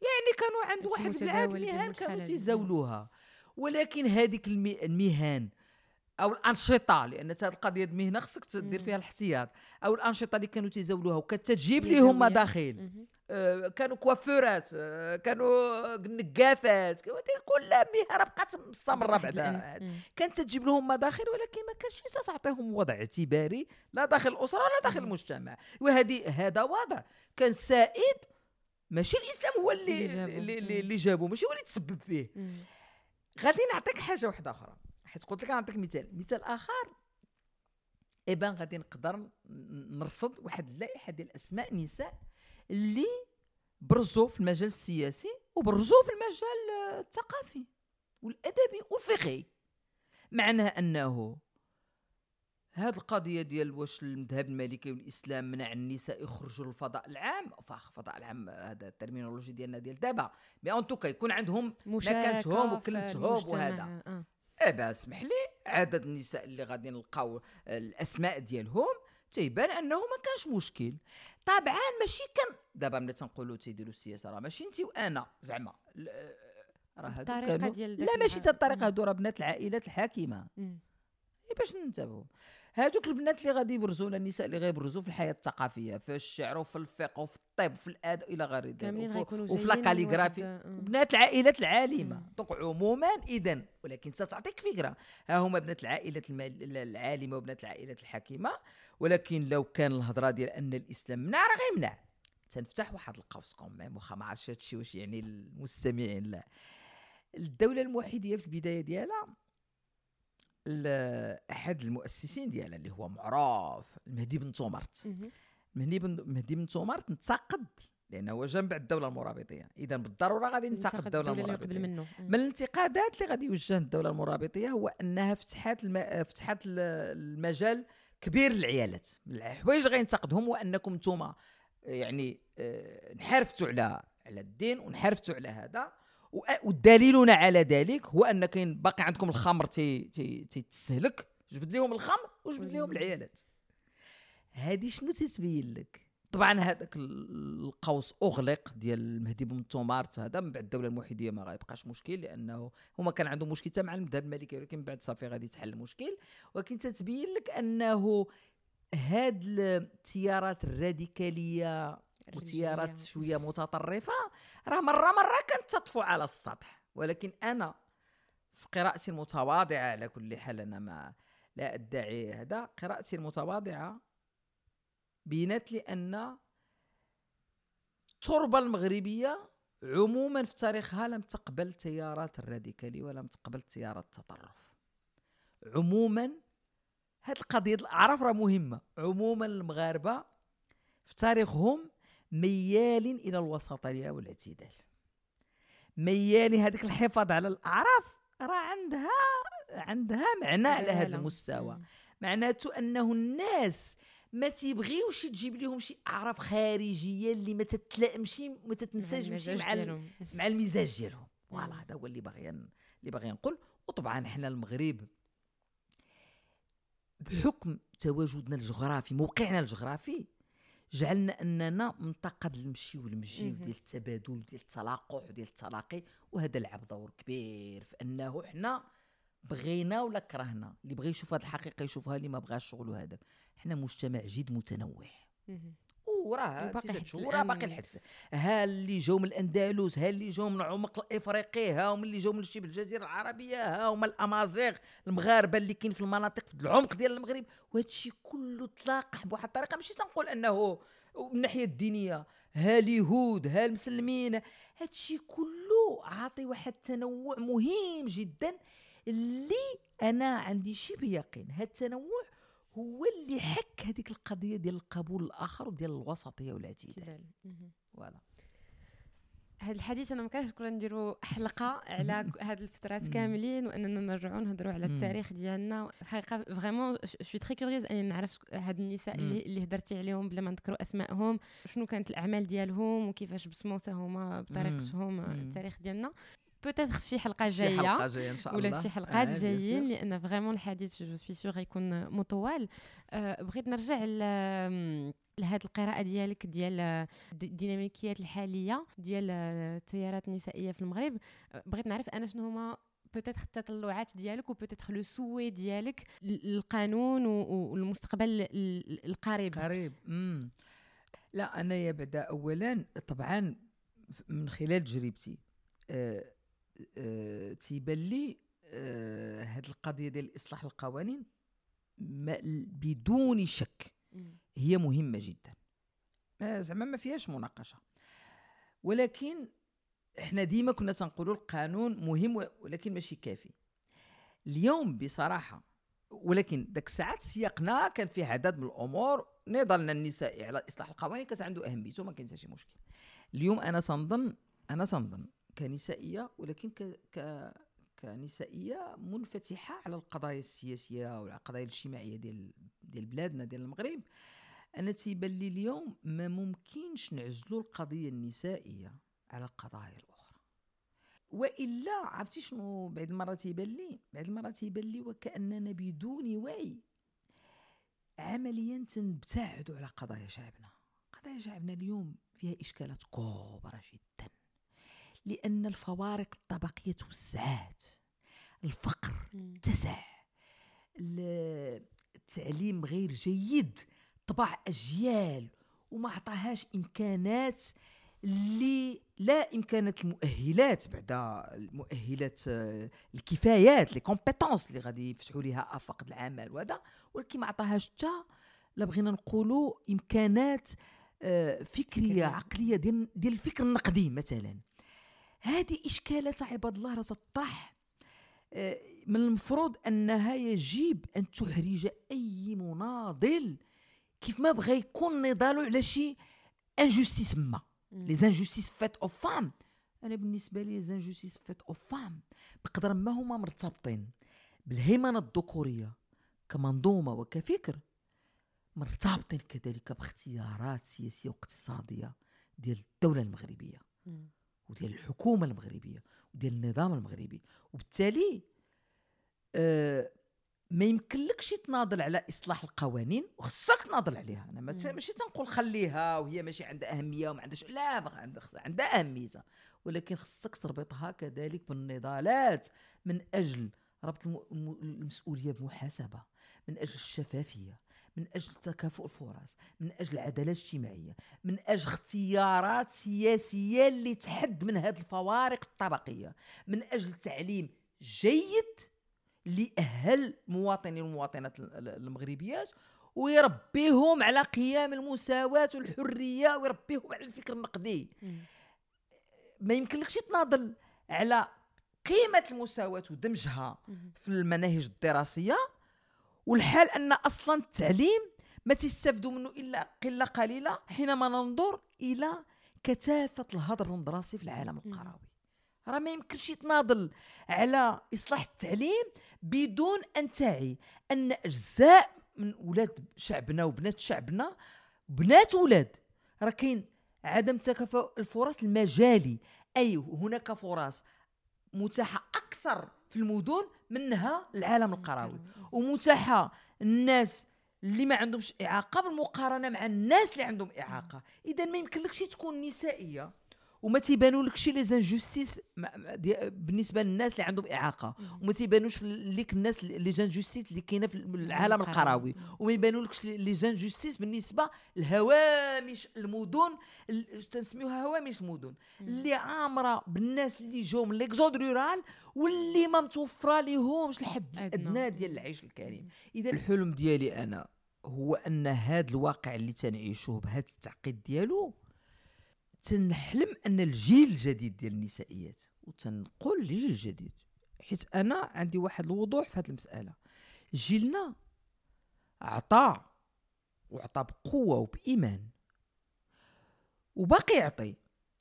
Speaker 2: يعني كانوا عند واحد العاد المهن كانوا تيزاولوها. ولكن هذيك المهن أو الأنشطة لأن هذه القضية المهنة خصك تدير فيها الاحتياط. أو الأنشطة اللي كانوا تيزاولوها وكتجيب لهم مداخل. آه كانوا كوافورات آه كانوا نقافات كلها مهنة بقات مستمرة بعدا. كانت تجيب لهم مداخل ولكن ما كانش تعطيهم وضع اعتباري لا داخل الأسرة ولا داخل المجتمع. وهذه هذا وضع. كان سائد ماشي الإسلام هو اللي اللي, اللي جابه ماشي هو اللي تسبب فيه. غادي نعطيك حاجة واحدة أخرى. حيت قلت لك نعطيك مثال. مثال آخر ايبان غادي نقدر نرصد واحد اللائحة ديال أسماء نساء اللي برزوا في المجال السياسي وبرزوا في المجال الثقافي والأدبي والفقهي. معناه أنه هذه القضية ديال واش المذهب المالكي والإسلام منع النساء يخرجوا للفضاء العام فاخ الفضاء العام هذا ال terminologie ديالنا ديال دابا. mais en tout cas يكون عندهم مكانتهم وكلمتهم وهذا. آه. إيه بس اسمح لي عدد النساء اللي غادي نلقاو الأسماء ديالهم تيبان أنه ما كانش مشكل. طبعا ماشي كان دابا ملي تنقولوا تيديروا السياسة راه ماشي انت وأنا زعما
Speaker 1: راه الطريقة ديال
Speaker 2: لا ماشي حتى الطريقة هادو راه بنات العائلات الحاكمة. باش ننتبهوا هذوك البنات اللي غادي يبرزوا ولا النساء اللي غيبرزوا في الحياة الثقافية في الشعر وفي الفقه وفي الطب وفي الأدب إلى غير ذلك وفي la calligraphie بنات العائلات العالمة. donc عموما اذا ولكن تعطيك فكرة. ها هما بنات العائلات العالمة وبنات العائلات الحاكمة ولكن لو كان الهضرة ديال أن الإسلام منع راه غيمنع تنفتح واحد القوس كوميم واخا ما عرفتش هادشي واش يعني المستمعين لا. الدولة الموحدية في البداية ديالها أحد المؤسسين ديالها اللي هو معروف المهدي بن تومرت المهدي بن مهدي بن تومرت انتقد لأنه هو جنب الدولة المرابطية. إذا بالضرورة غادي ينتقد الدولة المرابطية. منه. من الانتقادات اللي غادي يوجه الدولة المرابطية هو أنها فتحت الم... فتحت المجال كبير للعيالات. الحوايج اللي غينتقدهم هو أنكم أنتم يعني آه، انحرفتوا على على الدين وانحرفتوا على هذا. والدليلنا على ذلك هو أن كاين باقي عندكم الخمر تيتستهلك تي جبد لهم الخمر وجبد لهم العيالات. هذه شنو تتبين لك؟ طبعا هذاك القوس أغلق ديال المهدي بن تومارت هذا من بعد الدولة الموحديه ما غيبقاش مشكل لأنه هما كان عندهم مشكل حتى مع المذهب المالكي ولكن من بعد صافي غادي تحل المشكل. ولكن تتبين لك أنه هاد التيارات الراديكالية وتيارات شوية متطرفة. راه مرة مرة كانت تطفو على السطح ولكن أنا في قراءتي المتواضعة على كل حال أنا ما لا أدعي هذا قراءتي المتواضعة بينت لي أن التربة المغربية عموما في تاريخها لم تقبل تيارات الراديكالي ولم تقبل تيارات التطرف. عموما هذه القضية الأعراف راه مهمة. عموما المغاربة في تاريخهم ميالين إلى الوسطيه والاعتدال ميالين هذيك الحفاظ على الأعراف راه عندها عندها معنى على هذا المستوى. معناته أنه الناس ما تيبغيوش تجيب لهم شي أعراف خارجية اللي ما تتلائمش ما تتنسجمش مع مع المزاج ديالهم. فوالا هذا هو اللي باغي اللي باغي نقول. وطبعا حنا المغرب بحكم تواجدنا الجغرافي موقعنا الجغرافي جعلنا أننا منطقه المشي والمجي وديال التبادل وديال التلاقح وديال التلاقي وهذا لعب دور كبير في أنه حنا بغينا ولا كرهنا. اللي بغى يشوف هذه الحقيقة يشوفها اللي ما بغاش شغل هذا. حنا مجتمع جد متنوع. وراه وراه باقي الحدث ها اللي جاو من الأندلس ها اللي جاو من العمق الافريقي ها هما اللي جاو من شبه الجزيرة العربية ها هما الأمازيغ المغاربة اللي كاين في المناطق في العمق ديال المغرب. وهذا الشيء كله تلاقح بواحد الطريقة. ماشي تنقول أنه من الناحيه الدينية ها اليهود ها المسلمين هذا الشيء كله عاطي واحد التنوع مهم جدا اللي أنا عندي شبه يقين. هذا التنوع هو اللي خلق هذيك القضية ديال القبول الآخر وديال الوسطيه والاعتدال
Speaker 1: voilà. هذا الحديث أنا ما كانش كنا نديروا حلقة على هاد الفترات كاملين وأننا نرجعوا نهضروا على التاريخ ديالنا. الحقيقة vraiment je suis très curieuse أني نعرف هاد النساء اللي اللي هضرتي عليهم بلا ما نذكروا أسمائهم. شنو كانت الأعمال ديالهم وكيفاش بسموا هما بطريقتهم التاريخ ديالنا. peut-être في حلقة جاية
Speaker 2: شي حلقة جاية إن شاء الله.
Speaker 1: ولا شي حلقات آه جايين لأن vraiment الحديث je suis sûre غيكون مطول. آه بغيت نرجع لهاد القراءة ديالك ديال الديناميكيات الحالية ديال التيارات النسائية في المغرب. بغيت نعرف أنا شنو هما peut-être التطلعات ديالك و peut-être le souhait ديالك للقانون والمستقبل القريب.
Speaker 2: قريب. امم لا أنا بعدا اولا طبعا من خلال تجربتي أه تيبان لي هذه القضية ديال الاصلاح القوانين بدون شك هي مهمة جدا. زعما ما فيهاش مناقشة. ولكن إحنا ديما كنا تنقولوا القانون مهم ولكن ماشي كافي. اليوم بصراحة ولكن داك الساعات سياقنا كان فيه عدد من الأمور نضالنا النسائي على إصلاح القوانين كان عنده اهميته ما كاين حتى شي مشكل. اليوم أنا تنظن أنا تنظن كنسائية ولكن ك, ك كنسائية منفتحة على القضايا السياسية وعلى القضايا الاجتماعية ديال ديال بلادنا ديال المغرب. أنا تيبان لي اليوم ما ممكنش نعزلوا القضية النسائية على القضايا الأخرى. وإلا عرفتي شنو؟ بعد المرات تيبان لي بعد المرات تيبان لي وكأننا بدون وعي عمليا تنبتعدوا على قضايا شعبنا. قضايا شعبنا اليوم فيها إشكالات كبرى جدا. لأن الفوارق الطبقية توسعات الفقر اتسع التعليم غير جيد. طبع أجيال وما عطاهاش إمكانات اللي لا إمكانات المؤهلات بعد المؤهلات الكفايات لي كومبيتونس اللي غادي يفتحوا لها أفاق العمل وهذا. ولكن ما عطاهاش حتى لا بغينا نقولوا إمكانات آه، فكرية. عقلية ديال ديال الفكر النقدي مثلا. هذه اشكالات عباد الله راه تطرح. آه، من المفروض أنها يجب أن تحرج أي مناضل كيف ما بغى يكون نضاله على شي injustice ما. les injustices faites aux femmes أنا بالنسبة les injustices faites aux femmes بقدر ما هما مرتبطين بالهيمنة الذكورية كمنظومة وكفكر مرتبطين كذلك باختيارات سياسية واقتصادية ديال الدولة المغربية. وديال الحكومة المغربية وديال النظام المغربي. وبالتالي آه ما يمكنلكش تناضل على إصلاح القوانين وخصك تناضل عليها. أنا ماشي تنقول خليها وهي ماشي عندها أهمية وما عندهاش لا عندها اهميتها ولكن خصك تربطها كذلك بالنضالات من أجل ربط المسؤولية بمحاسبة من أجل الشفافية. من أجل تكافؤ الفرص من أجل العدالة الاجتماعية من أجل اختيارات سياسية اللي تحد من هذه الفوارق الطبقية من أجل تعليم جيد لأهل المواطنين والمواطنات المغربيات ويربيهم على قيام المساواة والحرية ويربيهم على الفكر النقدي. ما يمكنلكش تناضل على قيمة المساواة ودمجها في المناهج الدراسية والحال أن أصلا التعليم ما تستافدوا منه إلا قلة قليلة حينما ننظر إلى كثافة الهدر الدراسي في العالم القروي. راه ما يمكنش تناضل على إصلاح التعليم بدون أن تعي أن أجزاء من ولاد شعبنا وبنات شعبنا بنات ولاد راه كاين عدم تكافؤ الفرص المجالي. أي هناك فرص متاحة أكثر في المدن منها العالم القروي. ومتاحة الناس اللي ما عندهمش إعاقة بالمقارنة مع الناس اللي عندهم إعاقة. اذا ما يمكنلكش تكون نسائية. وما تيبانولكش les injustices بالنسبة للناس اللي عندهم إعاقة. وما تيبانوش ليك الناس les injustices اللي كاينة في العالم القروي وما يبانولكش les injustices بالنسبة لهوامش المدن تنسميوها هوامش المدن. اللي عامرة بالناس اللي جو من ليكزود رورال واللي ما متوفرة ليهمش الحد الأدنى ديال العيش الكريم. إذا الحلم ديالي أنا هو أن هذا الواقع اللي تنعيشوه بهذا التعقيد ديالو تنحلم أن الجيل الجديد ديال النسائيات وتنقول الجيل الجديد. حيت أنا عندي واحد الوضوح في هذه المسألة. جيلنا عطى وعطى بقوة وبإيمان وباقي يعطي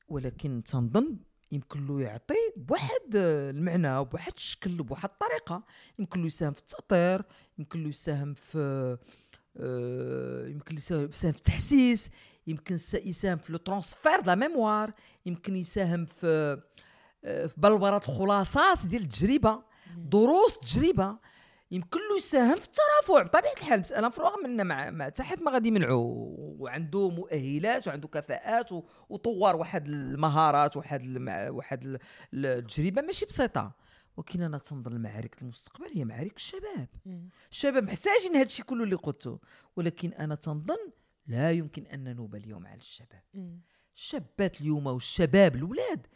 Speaker 2: ولكن تنظن يمكن له يعطي بواحد المعنى وبواحد الشكل وبواحد الطريقة. يمكن له يساهم في التاطير يمكن له يساهم في آه، يمكن له يساهم في التحسيس يمكن يساهم في لو ترانسفير لا ميموار يمكن يساهم في آه، في بلبره الخلاصات ديال التجربة دروس التجربة يمكن له يساهم في الترافع بطبيعة الحال. مسألة مفروغة منا مع, مع تحت ما غادي يمنعوا وعنده مؤهلات وعنده كفاءات وطور واحد المهارات واحد واحد التجربة ماشي بسيطة. ولكن أنا تنظن المعارك المستقبل هي معارك الشباب. الشباب محتاجين هذا الشيء كله اللي قلته. ولكن أنا تنظن لا يمكن أن ننوب اليوم على الشباب. الشابات اليوم والشباب الاولاد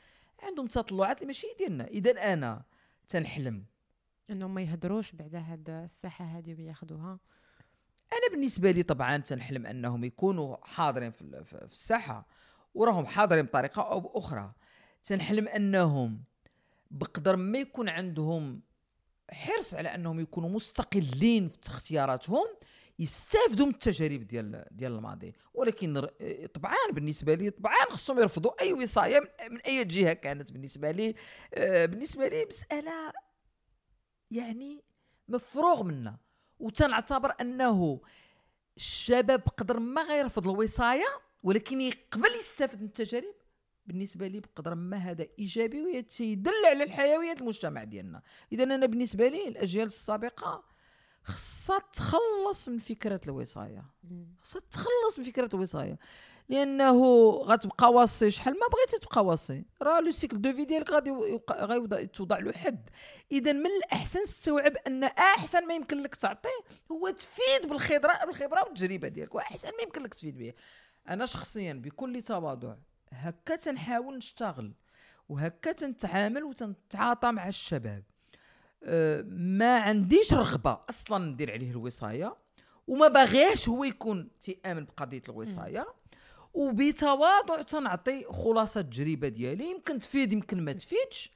Speaker 2: عندهم تطلعات اللي ماشي ديالنا إذا أنا تنحلم.
Speaker 1: إنهم ما يهدروش بعد هاد الساحة هذه وياخذوها
Speaker 2: أنا بالنسبة لي طبعا تنحلم أنهم يكونوا حاضرين في, في الساحة وراهم حاضرين بطريقة أو بأخرى. تنحلم أنهم بقدر ما يكون عندهم حرص على أنهم يكونوا مستقلين في اختياراتهم يستافدوا من التجارب ديال ديال الماضي. ولكن طبعا بالنسبة لي طبعا خصهم يرفضوا أي وصاية من أي جهة كانت بالنسبة لي. آه، بالنسبة لي مسألة يعني مفروغ منها. وتنعتبر أنه الشباب قدر ما غيرفض الوصاية ولكن يقبل يستافد من التجارب. بالنسبة لي بقدر ما هذا إيجابي ويدل على الحيوية المجتمع ديالنا. اذا أنا بالنسبة لي الأجيال السابقة خصها تخلص من فكرة الوصاية. خصها تخلص من فكرة الوصاية. لأنه غتبقى واصي شحال ما بغيتي تبقى واصي. راه لو سيكل دو في ديالك غادي توضع له حد. اذا من الأحسن تستوعب أن أحسن ما يمكن لك تعطيه هو تفيد بالخبره بالخبرة والتجربة ديالك. وأحسن ما يمكن لك تفيد به. أنا شخصيا بكل تواضع هكا تنحاول نشتغل. وهكا تنتعامل وتنتعاطى مع الشباب. ما عنديش رغبة أصلا ندير عليه الوصاية وما باغيهش هو يكون تيامن بقضية الوصاية. وبتواضع تنعطي خلاصة التجربة ديالي. يمكن تفيد يمكن ما تفيدش.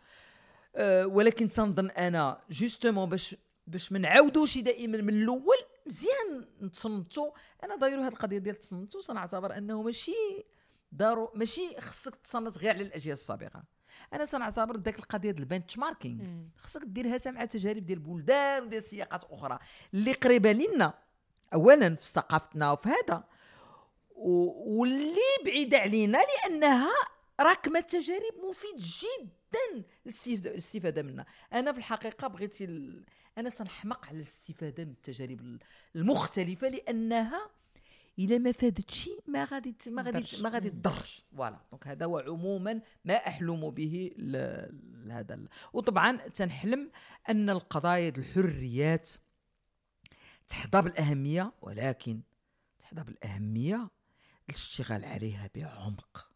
Speaker 2: أه ولكن تنظن أنا justement باش باش ما نعاودوش دائما من الأول. مزيان نتصنتو. أنا دايرو هذه القضية ديال التصنتو تنعتبر أنه ماشي دارو ماشي خصك تصنت غير على الاجيال السابقة. أنا تنعتبر ذاك القضية ديال ال benchmarking خصك ديرها حتى مع تجارب ديال البلدان وديال سياقات أخرى اللي قريبة لنا اولا في ثقافتنا وفي هذا. واللي بعيده علينا لأنها راكمة تجارب مفيد جدا للاستفادة منها. أنا في الحقيقة بغيتي ال... أنا تنحمق على الاستفادة من التجارب المختلفة لأنها الا ما فادتش ما غادي ما غادي ما غادي تضرش voilà donc هذا هو عموما ما احلم به لهذا وطبعا تنحلم أن القضايا الحريات تحظى بالاهميه ولكن تحظى بالاهميه الاشتغال عليها بعمق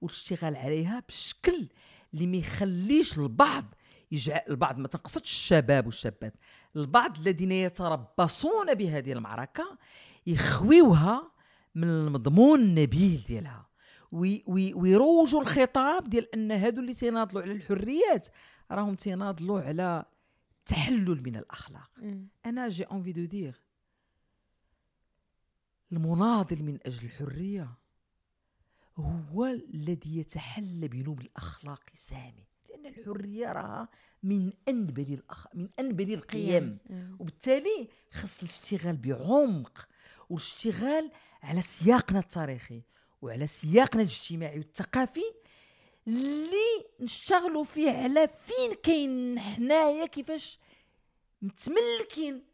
Speaker 2: والاشتغال عليها بشكل اللي ما يخليش البعض يجعل البعض ما تنقصدش الشباب والشابات. البعض الذين يتربصون بهذه المعركة يخويوها من المضمون النبيل ديالها. ويروجوا الخطاب ديال أن هادو اللي تيناضلوا على الحريات راهم تيناضلوا على تحلل من الأخلاق. أنا j'ai envie de dire المناضل من أجل الحرية هو الذي يتحلى بنبل الأخلاق سامي. لأن الحرية راها من أنبل الأخ... من أنبل القيم. وبالتالي خص الاشتغال بعمق والاشتغال على سياقنا التاريخي وعلى سياقنا الاجتماعي والثقافي اللي نشتغلوا فيه على فين كاين حنايا كيفاش متملكين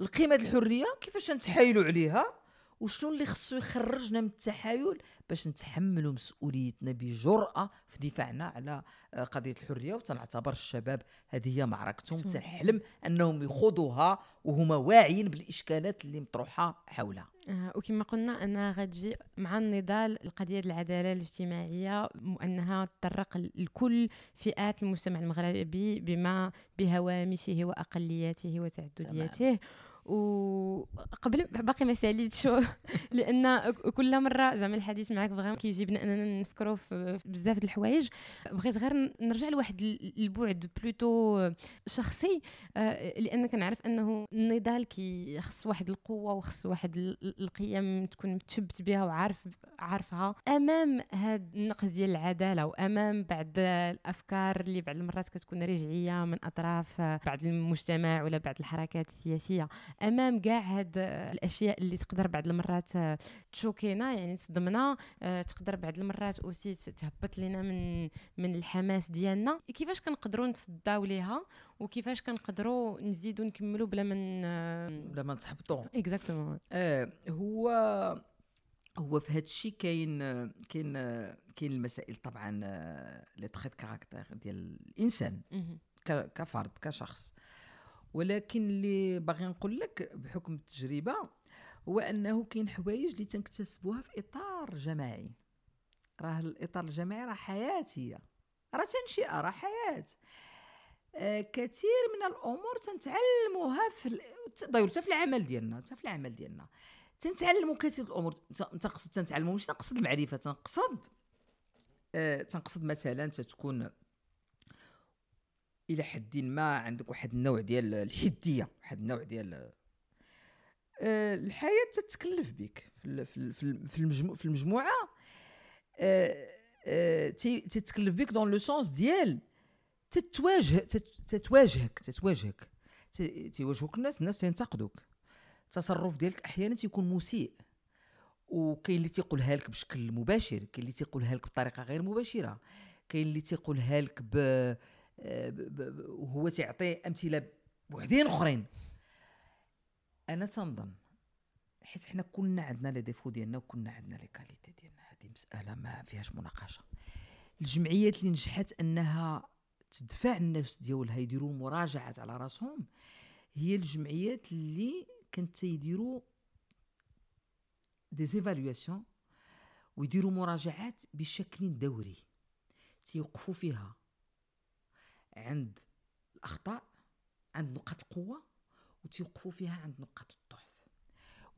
Speaker 2: القيمة الحرية كيفاش نتحايلوا عليها. وشنو اللي خصو يخرجنا من التحايل باش نتحملوا مسؤوليتنا بجرأة في دفاعنا على آه، قضية الحرية. وتنعتبر الشباب هذه هي معركتهم. تنحلم أنهم يخوضوها وهما واعيين بالإشكالات اللي مطروحة حولها.
Speaker 1: آه وكما قلنا أنها غتجي مع النضال القضية العدالة الاجتماعية وأنها تطرق لكل فئات المجتمع المغربي بما بهوامشه وأقلياته وتعددياته وقبل باقي ما ساليتش (laughs) لأن كل مرة زعما الحديث معك فغيم كيجيبنا أننا نفكروا في بزاف د الحوايج. بغيت غير نرجع لواحد البعد بلوتو شخصي آه، لأن كنعرف أنه النضال كيخص واحد القوة وخص واحد القيم تكون متشبت بها وعارف عارفها. أمام هذا النقص ديال العدالة وأمام بعض الأفكار اللي بعض المرات كتكون رجعية من أطراف بعض المجتمع ولا بعض الحركات السياسية أمام كاع هاد الأشياء اللي تقدر بعض المرات تشوكينا يعني تصدمنا آه، تقدر بعض المرات aussi تهبط لنا من من الحماس ديالنا. كيفاش كنقدروا نتصداو ليها؟ وكيفاش كنقدروا نزيدوا نكملوا بلا من
Speaker 2: بلا ما نتحبطوا
Speaker 1: exactement
Speaker 2: آه هو هو في هذا الشيء كاين كاين كاين المسائل طبعا les traits caractère ديال الإنسان. كفرد كشخص. ولكن اللي باغي نقول لك بحكم التجربة هو أنه كاين حوايج اللي تنكتسبوها في إطار جماعي. راه الإطار الجماعي راه حياتيه راه تنشئة راه حياة. آه كثير من الأمور تنتعلموها في ضير حتى في العمل ديالنا حتى في العمل ديالنا. تنتعلموا كثير الأمور. تنقصد تنتعلموا مش تنقصد المعرفة تنقصد آه تنقصد مثلا تتكون إلى حد ما عندك واحد النوع ديال الحدية واحد النوع ديال آه الحياة تتكلف بك في في المجموع في المجموعة آه آه تتكلف بك دون لو سونس ديال تتواجه تتواجهك تتواجهك. تيواجهوك الناس الناس تينتقدوك. التصرف ديالك أحيانا تيكون مسيء. وكاين اللي تيقولها لك بشكل مباشر كاين اللي تيقولها لك بطريقة غير مباشرة. كاين اللي تيقولها لك ب... وهو تعطي أمثلة بوحدين أخرين. أنا تنظن حيت حنا كلنا عندنا les défauts ديالنا وكلنا عندنا les qualités ديالنا. هذه مسألة ما فيهاش مناقشة. الجمعيات اللي نجحت أنها تدفع النفس ديالها يديروا مراجعات على راسهم هي الجمعيات اللي كانت تيديروا دي ويديروا مراجعات بشكل دوري تيوقفوا فيها. عند الأخطاء عند نقاط القوة وتيوقفوا فيها عند نقاط الضعف.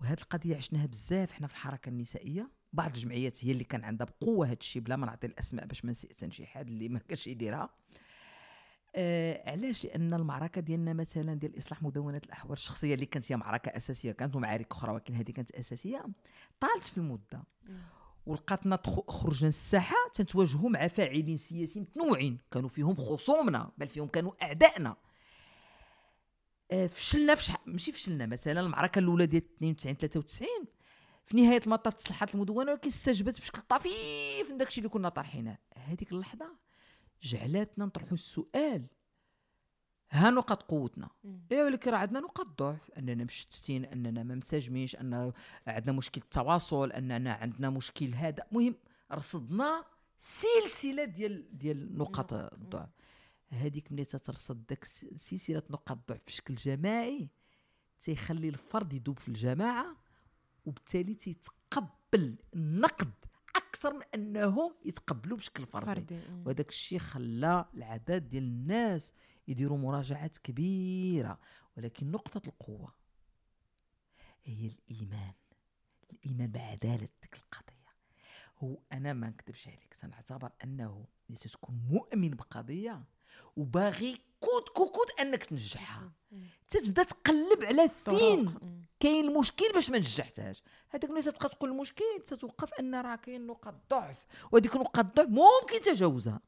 Speaker 2: وهذه القضية عشناها بزاف حنا في الحركة النسائية. بعض الجمعيات هي اللي كان عندها بقوة هذا الشيء بلا ما نعطي الأسماء باش ما نسيء شي حد اللي ما كانش يديرها. آه علاش؟ لأن المعركة ديالنا مثلا ديال إصلاح مدونه الأحوال الشخصية اللي كانت هي معركة أساسية كانت معارك أخرى ولكن هذه كانت أساسية طالت في المدة. ولقاتنا خرجنا للساحه تنتواجهوا مع فاعلين سياسيين متنوعين. كانوا فيهم خصومنا بل فيهم كانوا أعدائنا. آه فشلنا فش ماشي فشلنا مثلا المعركة الأولى ديال 92 93 في نهاية المطاف تصلحات المدونة ولكن استجبت بشكل طفيف من داكشي اللي كنا طارحينه. هذيك اللحظة جعلتنا نطرحوا السؤال. ها نقاط قوتنا. اي ولكن راه عندنا نقاط ضعف. أننا مشتتين أننا ما مساجمينش أن عندنا مشكل التواصل أننا عندنا مشكل هذا. مهم رصدنا سلسلة ديال ديال نقاط الضعف. هذيك ملي تترصد داك سلسلة نقاط الضعف بشكل جماعي تيخلي الفرد يدوب في الجماعة وبالتالي تيتقبل النقد أكثر من أنه يتقبلوا بشكل فردي, فردي. وهذاك الشيء خلى العدد ديال الناس يديروا مراجعات كبيرة ولكن نقطة القوة هي الإيمان. الإيمان بعدالة تلك القضية. هو أنا ما نكذبش عليك سنعتبر أنه تكون مؤمن بقضية وباغي كود كود أنك تنجحها. تتبدا تقلب على فين؟ كاين المشكل باش ما نجحتهاش. هذاك ملي تبقى تقول المشكل تتوقف أن راه كاين نقاط ضعف وهذيك نقاط الضعف ممكن تجاوزها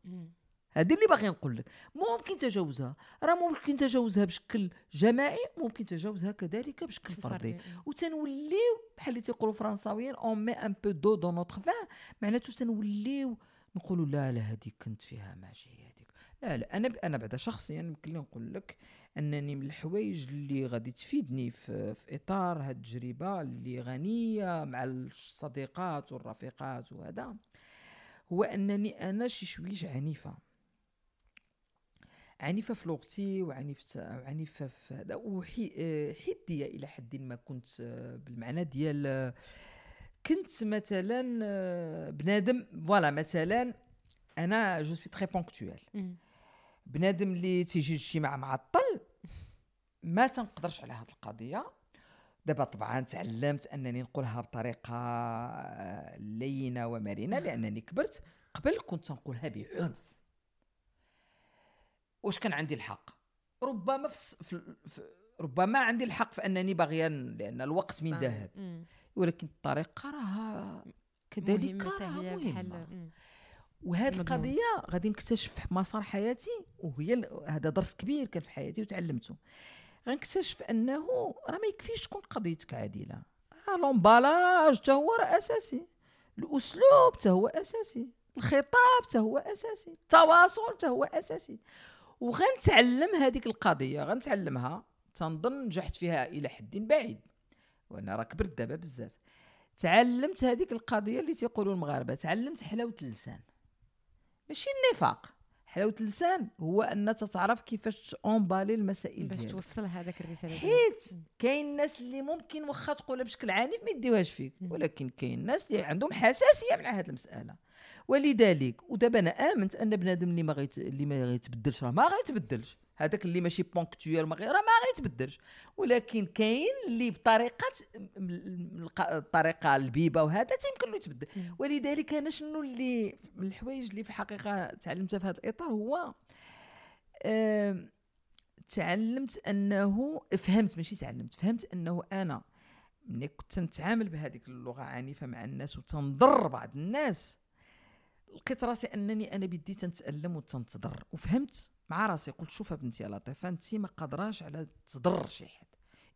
Speaker 2: هذه اللي باغي نقول لك. ممكن تجاوزها. راه ممكن تجاوزها بشكل جماعي ممكن تجاوزها كذلك بشكل فردي. وتنوليو بحال اللي تيقولوا فرنساويين on met un peu d'eau dans notre vin معناتو تنوليو نقولوا لا لا هذيك كنت فيها ماشي هذيك لا لا أنا أنا بعدا شخصيا يمكن لي نقول لك أنني من الحوايج اللي غادي تفيدني في, في إطار هذه التجربة اللي غنية مع الصديقات والرفيقات وهذا هو أنني أنا شي شوية عنيفه عنيفه في لغتي وعنيفه عنيفه في هذا وحديه إلى حد ما كنت بالمعنى ديال كنت مثلا بنادم voilà مثلا أنا je suis très ponctuelle بنادم اللي تيجي الاجتماع معطل ما تنقدرش على هذه القضية. دابا طبعا تعلمت أنني نقولها بطريقة لينة ومرنة لأنني كبرت قبل كنت نقولها بعنف. واش كان عندي الحق؟ ربما في, في, في ربما عندي الحق في أنني باغيا لأن الوقت من ذهب. ولكن الطريقة راها كذلك راها مهمة. وهذه القضية غادي نكتشف مسار حياتي وهي هذا درس كبير كان في حياتي وتعلمته. غنكتشف أنه راه ما يكفيش تكون قضيتك عادلة. راه لومبالاج حتى هو راه أساسي. الأسلوب حتى هو أساسي. الخطاب حتى هو أساسي. التواصل حتى هو أساسي. وغنتعلم هذيك القضية غنتعلمها. تنظن نجحت فيها إلى حد بعيد وأنا راه كبرت دابا بزاف. تعلمت هذيك القضية اللي تيقولوا المغاربة تعلمت حلاوة اللسان. ماشي النفاق. حلاوة اللسان هو أن تعرف كيفاش اونبالي المسائل
Speaker 1: باش توصل هذاك الرسالة
Speaker 2: حيت كاين الناس اللي ممكن واخا تقولها بشكل عنيف ما يديوهاش فيك ولكن كاين الناس اللي عندهم حساسية مع هذه المسألة. ولذلك ودابا أنا آمنت أن بنادم اللي ما غيت اللي ما غيتبدلش راه ما غيتبدلش. هذاك اللي ماشي بونكتويال ما راه ما غيتبدلش. ولكن كاين اللي بطريقة الطريقة البيبة وهذا تيمكن له يتبدل. ولذلك أنا شنو اللي من الحوايج اللي في الحقيقة تعلمتها في هذا الإطار هو أه تعلمت أنه فهمت ماشي تعلمت فهمت أنه أنا ملي كنت نتعامل بهذيك اللغة عنيفة مع الناس وتنضر بعض الناس لقيت راسي أنني أنا بديت تنتألم وتنتضر وفهمت مع راسي قلت شوف بنتي يا لطيفة انت ما قادراش على تضر شي حد.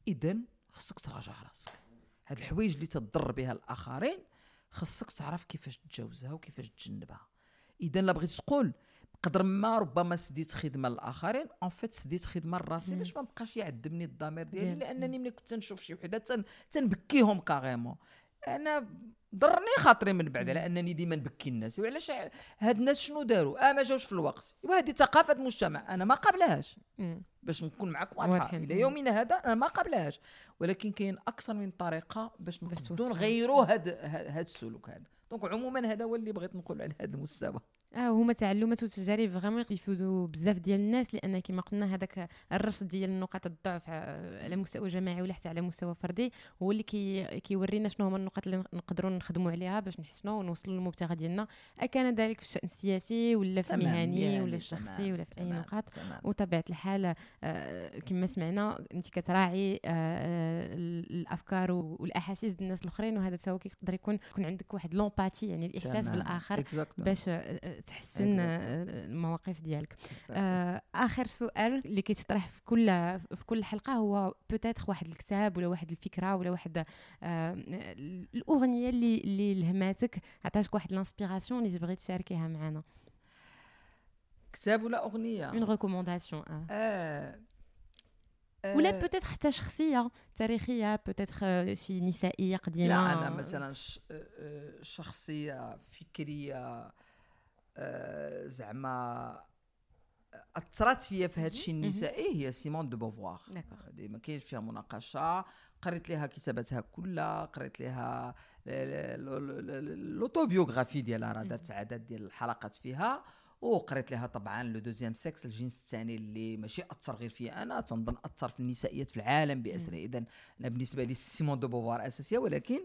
Speaker 2: اذا خصك تراجع راسك. هاد الحوايج اللي تضر بها الآخرين خصك تعرف كيفاش تجاوزها وكيفاش تجنبها. اذا لا بغيتي تقول قدر ما ربما سديت خدمة للاخرين en fait سديت خدمة لراسي باش ما بقاش يعذبني الضمير ديالي لأنني ملي كنت نشوف شي وحدة تنبكيهم carrément أنا ضرني خاطري من بعد على انني ديما نبكي الناس. وعلاش هاد الناس شنو داروا؟ آه ما جاوش في الوقت. ايوا هذه ثقافة المجتمع أنا ما قابلهاش باش نكون معك واضحة. إلى يومنا هذا أنا ما قابلهاش ولكن كاين أكثر من طريقة باش نقدروا نغيروا هذا هذا السلوك هذا. donc عموما هذا هو اللي بغيت نقول على هذا المستوى.
Speaker 1: آه هما تعلمات وتجارب vraiment يفيدوا بزاف ديال الناس لأن كما قلنا هذاك الرصد ديال نقاط الضعف على مستوى جماعي ولا حتى على مستوى فردي هو اللي كي كيورينا شنو هما النقاط اللي نقدروا نخدموا عليها باش نحسنوا ونوصلوا للمبتغى ديالنا. أكان ذلك في الشأن السياسي ولا في المهني ولا في الشخصي ولا في أي نقاط. وطبيعة الحال آه كما سمعنا أنت كتراعي آه الأفكار والأحاسيس ديال الناس الأخرين وهذا هو كيقدر يكون يكون عندك واحد l'empathie يعني الإحساس بالآخر باش تحسن المواقف ديالك. آه آخر سؤال اللي كيتطرح في كل في كل حلقة هو peut-être واحد الكتاب ولا واحد الفكرة ولا واحد آه الأغنية اللي اللي لهماتك عطاتك واحد ال inspiration اللي تبغي تشاركيها معنا.
Speaker 2: كتاب ولا أغنية؟
Speaker 1: une recommandation آه,
Speaker 2: آه.
Speaker 1: ولا peut-être حتى شخصية تاريخية peut-être شي نسائية قديمة.
Speaker 2: لا أنا مثلا شخصية فكرية زعما أثرت فيا في هذا الشيء النسائي هي سيمون دو بوفوار. هذه ما كاينش فيها مناقشة. قريت لها كتاباتها كلها قريت لها l'autobiographie ديالها راه درت عدد ديال الحلقات فيها. وقريت لها طبعا Le Deuxième Sexe الجنس الثاني اللي ماشي أثر غير فيا أنا تنظن أثر في النسائيات في العالم بأسرة. اذا أنا بالنسبة لي سيمون دو بوفوار أساسية ولكن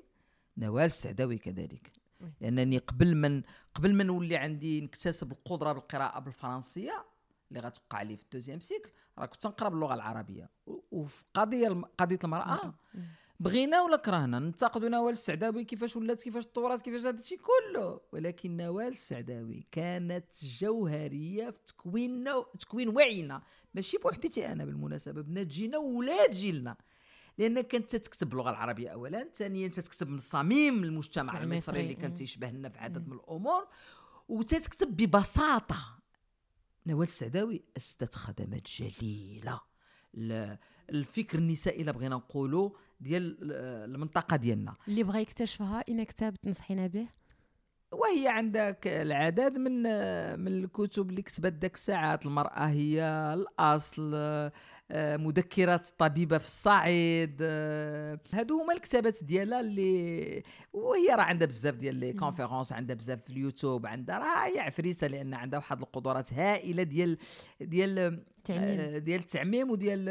Speaker 2: نوال السعداوي كذلك. لأنني قبل من قبل ما نولي عندي نكتسب القدرة بالقراءة بالفرنسية اللي غتوقع لي في ال deuxième cycle. راه كنت نقرأ باللغة العربية. وفي قضية قضية المرأة. بغينا ولا كرهنا؟ ننتقدوا نوال السعداوي كيفاش ولات كيفاش تطورات كيفاش هذا الشيء كله. ولكن نوال السعداوي كانت جوهرية في تكوين تكوين وعينا. ماشي بوحدتي أنا بالمناسبة بنات جينا وولاد جيلنا. لأن كانت تكتب باللغة العربية اولا ثانيا تكتب من صميم المجتمع المصري اللي كان تيشبه لنا في عدد من الأمور. وتكتب ببساطة. نوال السعداوي اسست خدمات جليلة. الفكر النسائي الا بغينا نقولوا ديال المنطقة ديالنا.
Speaker 1: اللي بغى يكتشفها اين كتاب تنصحينا به؟
Speaker 2: وهي عندك العدد من من الكتب اللي كتبت داك الساعات. المرأة هي الأصل مذكرات الطبيبه في الصعيد آه، هادو هما الكتابات ديالها اللي وهي راه عندها بزاف ديال les conférences عندها بزاف في اليوتيوب عندها راه هي عفريتة لأن عندها واحد القدرات هائلة ديال ديال آه، ديال التعميم وديال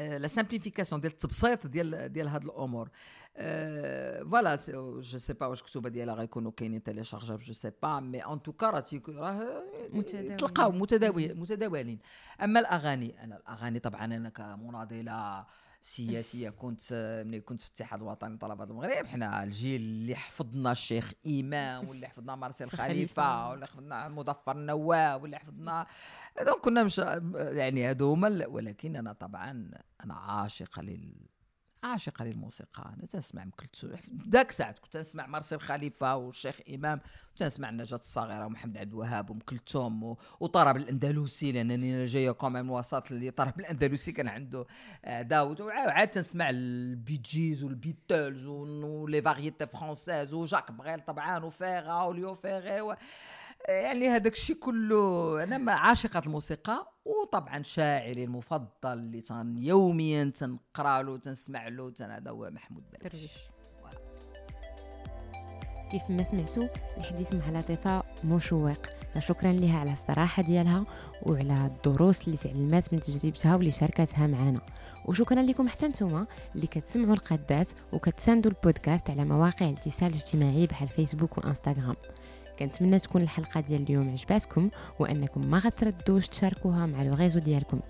Speaker 2: la simplification ديال التبسيط ديال ديال هاد الأمور. voilà je sais pas واش كتبه ديالها غيكونوا كاينين téléchargeables je sais pas mais en tout cas راه راه تلقاو متداول متداولين. أما الأغاني أنا الأغاني طبعا أنا كمناضله سياسية كنت ملي كنت في الاتحاد الوطني لطلبه المغرب حنا الجيل اللي حفظنا الشيخ امام واللي حفظنا مارسيل (laughs) خليفة. واللي حفظنا مظفر النواب واللي حفظنا donc كنا مش يعني هادو هما ولكن أنا طبعا أنا عاشقة لل عاشقة للموسيقى. أنا تنسمع ام كلثوم ذاك ساعة كنت نسمع مارسيل خليفة والشيخ إمام تنسمع النجاة الصغيرة ومحمد عبد الوهاب وأم كلثوم وطرب الأندلسي لانني أنا جاية comme من وسط اللي طرب الأندلسي كان عنده آه، داود. وعاد تنسمع البيجيز والبيتلز و les variétés françaises و Jacques Brel طبعا و Ferrat و Léo Ferré يعني هذاك الشيء كله أنا عاشقه الموسيقى وطبعا شاعري المفضل اللي كان يوميا تنقرأ له تنسمع له هذا هو محمود درويش.
Speaker 1: كيف ما سمعتوا الحديث مع لطيفة مشوق. فشكرا لها على الصراحة ديالها وعلى الدروس اللي تعلمات من تجربتها واللي شاركتها معنا. وشكرا لكم حتى نتوما اللي كتسمعوا القادات وكتساندوا البودكاست على مواقع الاتصال الاجتماعي بحال فيسبوك وإنستغرام. كنتمنى تكون الحلقة ديال اليوم عجباتكم وأنكم ما غتترددوش تشاركوها مع le réseau ديالكم.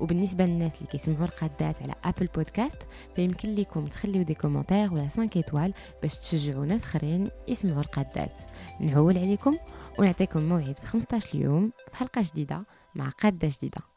Speaker 1: وبالنسبة للناس اللي كيسمعوا القادات على Apple Podcasts فيمكن لكم تخليو دي كومونتير ولا 5 ايطوال باش تشجعوا ناس آخرين يسمعوا القادات نعول عليكم ونعطيكم موعد في 15 يوم في حلقة جديدة مع قاده جديدة.